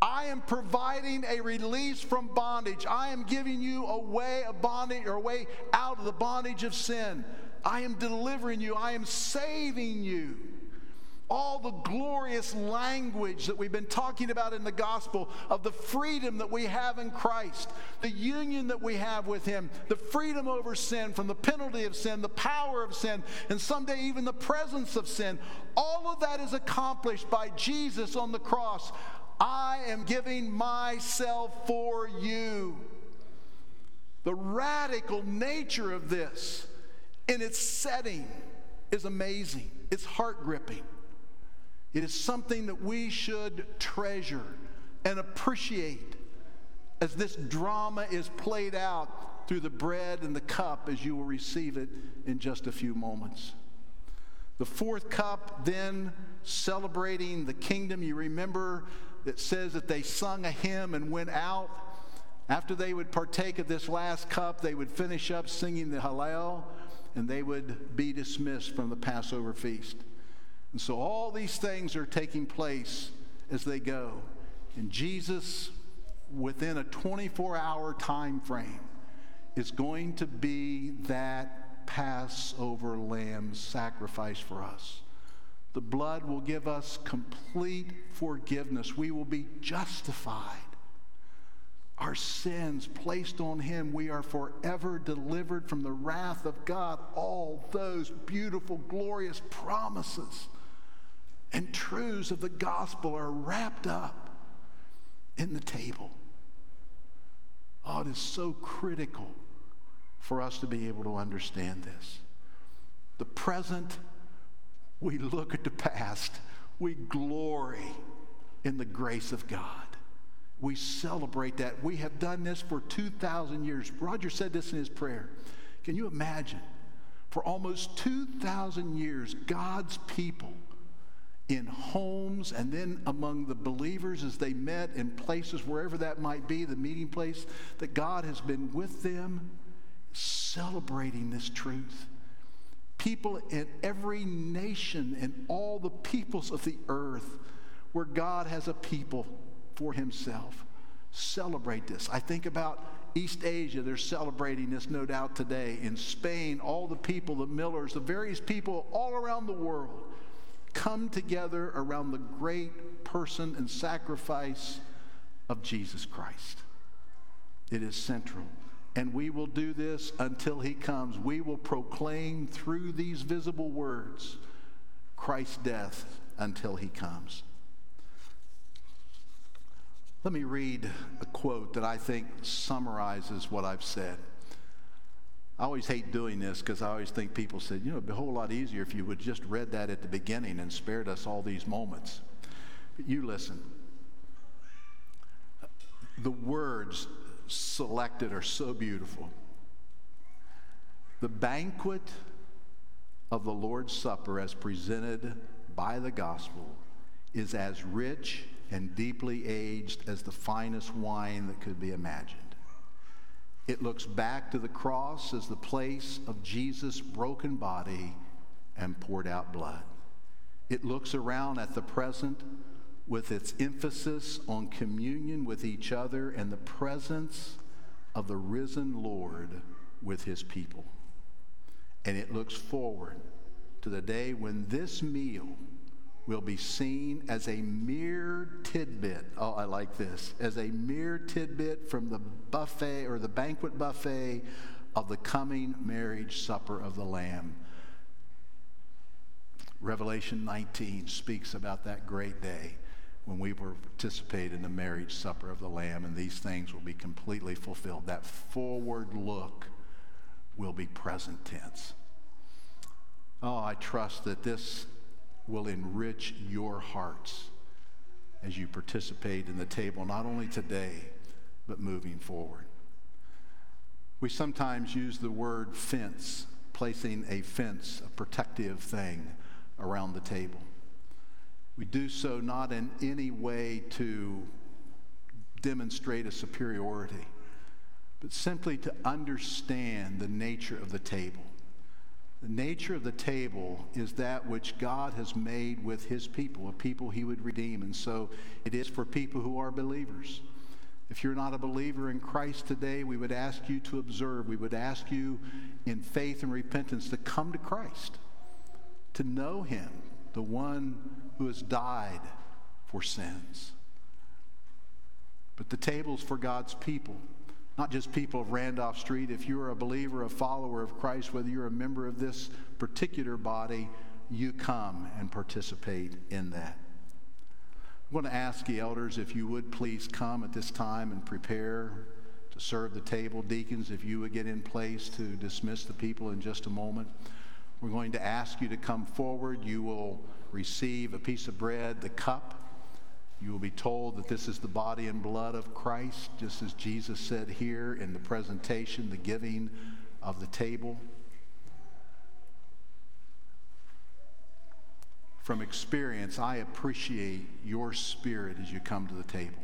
I am providing a release from bondage. I am giving you a way of bondage or a way out of the bondage of sin. I am delivering you. I am saving you. All the glorious language that we've been talking about in the gospel of the freedom that we have in Christ, the union that we have with Him, the freedom over sin, from the penalty of sin, the power of sin, and someday even the presence of sin. All of that is accomplished by Jesus on the cross. I am giving myself for you. The radical nature of this in its setting is amazing, it's heart gripping. It is something that we should treasure and appreciate as this drama is played out through the bread and the cup as you will receive it in just a few moments. The fourth cup, then celebrating the kingdom, you remember that says that they sung a hymn and went out. After they would partake of this last cup, they would finish up singing the Hallel and they would be dismissed from the Passover feast. And so all these things are taking place as they go. And Jesus, within a 24 hour time frame, is going to be that Passover lamb sacrifice for us. The blood will give us complete forgiveness. We will be justified. Our sins placed on him, we are forever delivered from the wrath of God. All those beautiful, glorious promises and truths of the gospel are wrapped up in the table. Oh, it is so critical for us to be able to understand this. The present we look at the past, we glory in the grace of God. We celebrate that. We have done this for 2,000 years. Roger said this in his prayer. Can you imagine? For almost 2,000 years, God's people in homes and then among the believers as they met in places, wherever that might be, the meeting place, that God has been with them celebrating this truth people in every nation and all the peoples of the earth where God has a people for himself. Celebrate this. I think about East Asia, they're celebrating this no doubt today. In Spain, all the people, the Millers, the various people all around the world come together around the great person and sacrifice of Jesus Christ. It is central and we will do this until he comes. We will proclaim through these visible words Christ's death until he comes. Let me read a quote that I think summarizes what I've said. I always hate doing this because I always think people said, you know, it'd be a whole lot easier if you would just read that at the beginning and spared us all these moments. But you listen. The words selected are so beautiful. The banquet of the Lord's Supper, as presented by the gospel, is as rich and deeply aged as the finest wine that could be imagined. It looks back to the cross as the place of Jesus' broken body and poured out blood. It looks around at the present with its emphasis on communion with each other and the presence of the risen Lord with his people. And it looks forward to the day when this meal will be seen as a mere tidbit. Oh, I like this. As a mere tidbit from the buffet or the banquet buffet of the coming marriage supper of the Lamb. Revelation 19 speaks about that great day when we will participate in the marriage supper of the Lamb, and these things will be completely fulfilled. That forward look will be present tense. Oh, I trust that this will enrich your hearts as you participate in the table, not only today, but moving forward. We sometimes use the word fence, placing a fence, a protective thing around the table. We do so not in any way to demonstrate a superiority, but simply to understand the nature of the table. The nature of the table is that which God has made with his people, a people he would redeem. And so it is for people who are believers. If you're not a believer in Christ today, we would ask you to observe. We would ask you in faith and repentance to come to Christ, to know him, the one who has died for sins. But the table's for God's people, not just people of Randolph Street. If you're a believer, a follower of Christ, whether you're a member of this particular body, you come and participate in that. I'm going to ask the elders if you would please come at this time and prepare to serve the table. Deacons, if you would get in place to dismiss the people in just a moment. We're going to ask you to come forward. You will receive a piece of bread, the cup. You will be told that this is the body and blood of Christ, just as Jesus said here in the presentation, the giving of the table. From experience, I appreciate your spirit as you come to the table.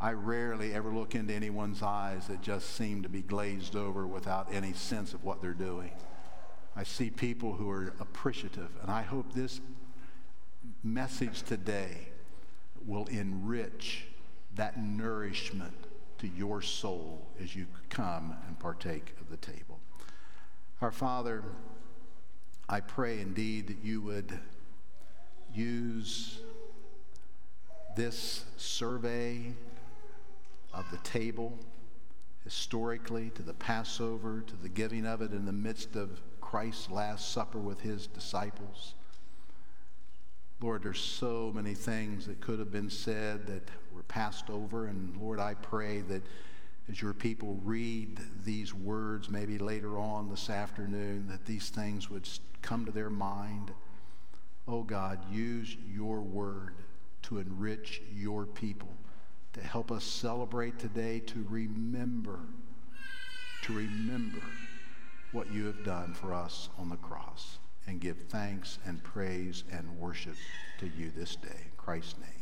I rarely ever look into anyone's eyes that just seem to be glazed over without any sense of what they're doing. I see people who are appreciative, and I hope this message today will enrich that nourishment to your soul as you come and partake of the table. Our Father, I pray indeed that you would use this survey of the table historically to the Passover, to the giving of it in the midst of Christ's Last Supper with his disciples. Lord, there's so many things that could have been said that were passed over. And Lord, I pray that as your people read these words, maybe later on this afternoon, that these things would come to their mind. Oh God, use your word to enrich your people, to help us celebrate today, to remember, to remember what you have done for us on the cross and give thanks and praise and worship to you this day. In Christ's name.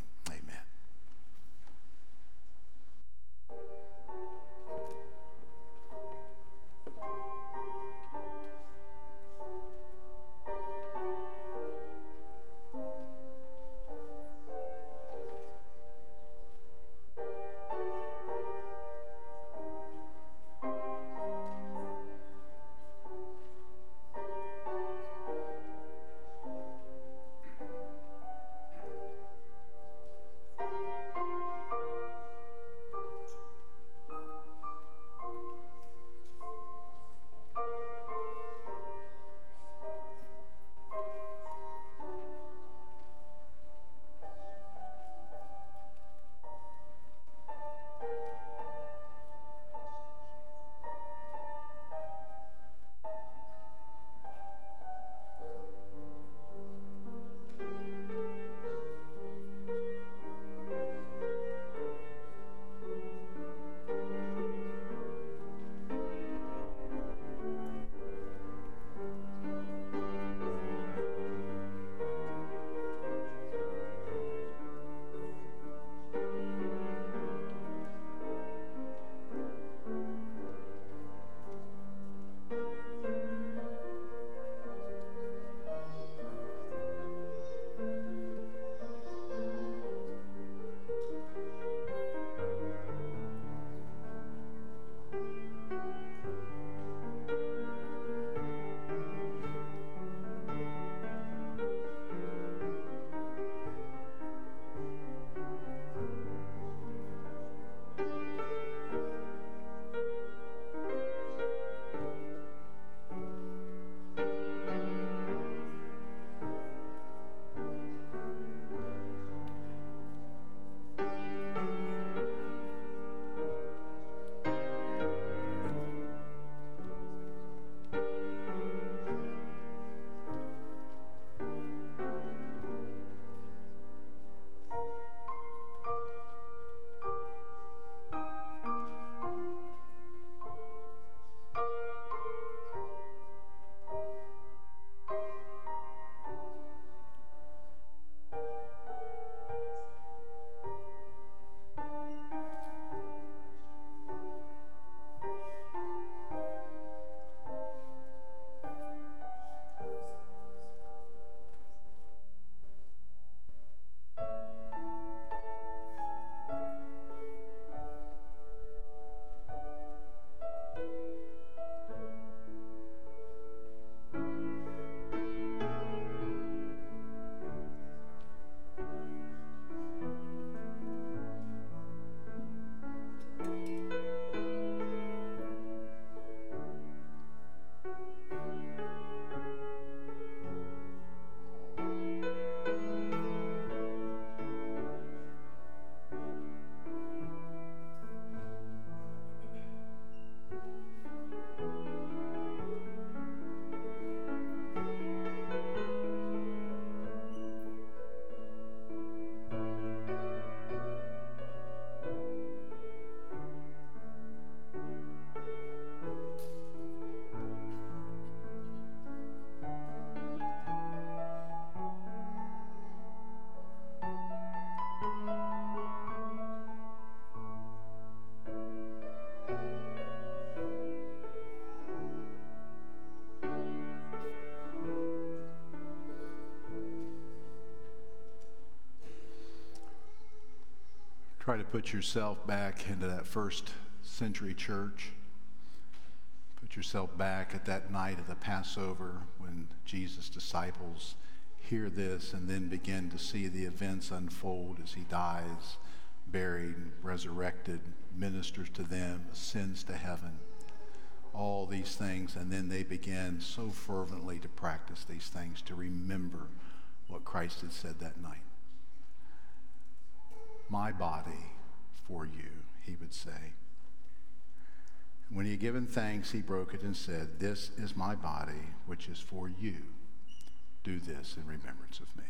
Try to put yourself back into that first century church. Put yourself back at that night of the Passover when Jesus' disciples hear this and then begin to see the events unfold as he dies, buried, resurrected, ministers to them, ascends to heaven. All these things, and then they begin so fervently to practice these things, to remember what Christ had said that night. My body for you, he would say. When he had given thanks, he broke it and said, This is my body, which is for you. Do this in remembrance of me.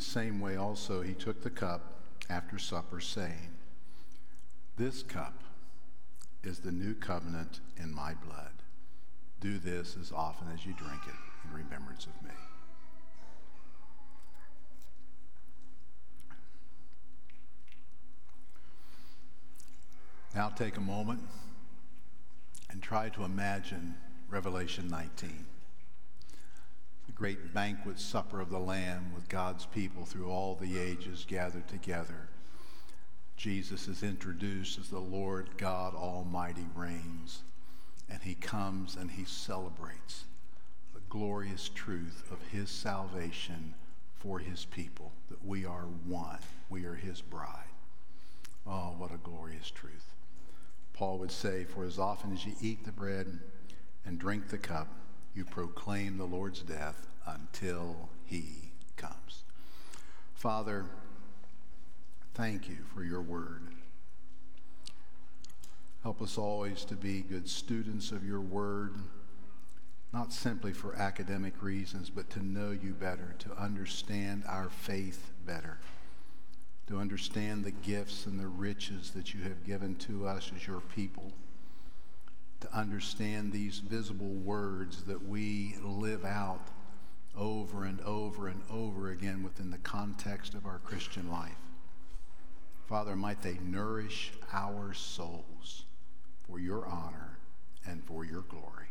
The same way also he took the cup after supper, saying, This cup is the new covenant in my blood. Do this as often as you drink it in remembrance of me. Now take a moment and try to imagine Revelation 19 great banquet supper of the Lamb with God's people through all the ages gathered together. Jesus is introduced as the Lord God Almighty reigns, and he comes and he celebrates the glorious truth of his salvation for his people, that we are one, we are his bride. Oh, what a glorious truth. Paul would say, For as often as you eat the bread and drink the cup, you proclaim the Lord's death until he comes. Father, thank you for your word. Help us always to be good students of your word, not simply for academic reasons, but to know you better, to understand our faith better, to understand the gifts and the riches that you have given to us as your people, to understand these visible words that we live out over and over and over again within the context of our Christian life. Father, might they nourish our souls for your honor and for your glory.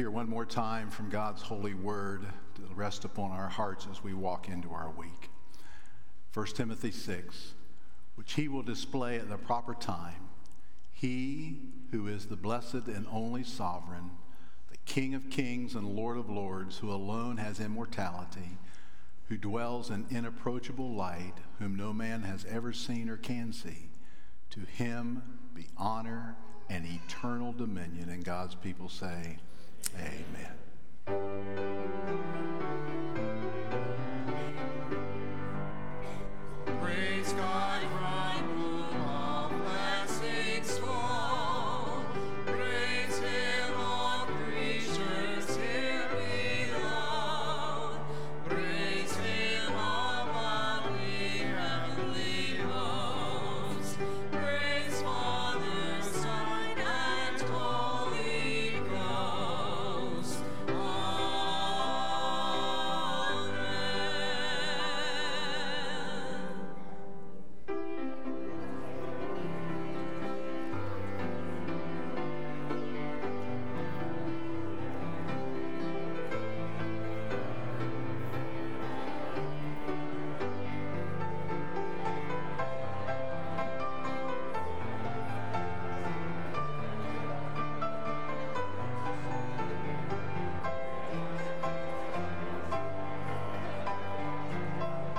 Hear one more time from God's holy word to rest upon our hearts as we walk into our week. 1 Timothy 6, which he will display at the proper time. He who is the blessed and only sovereign, the King of kings and Lord of lords, who alone has immortality, who dwells in inapproachable light, whom no man has ever seen or can see. To him be honor and eternal dominion. And God's people say, Amen.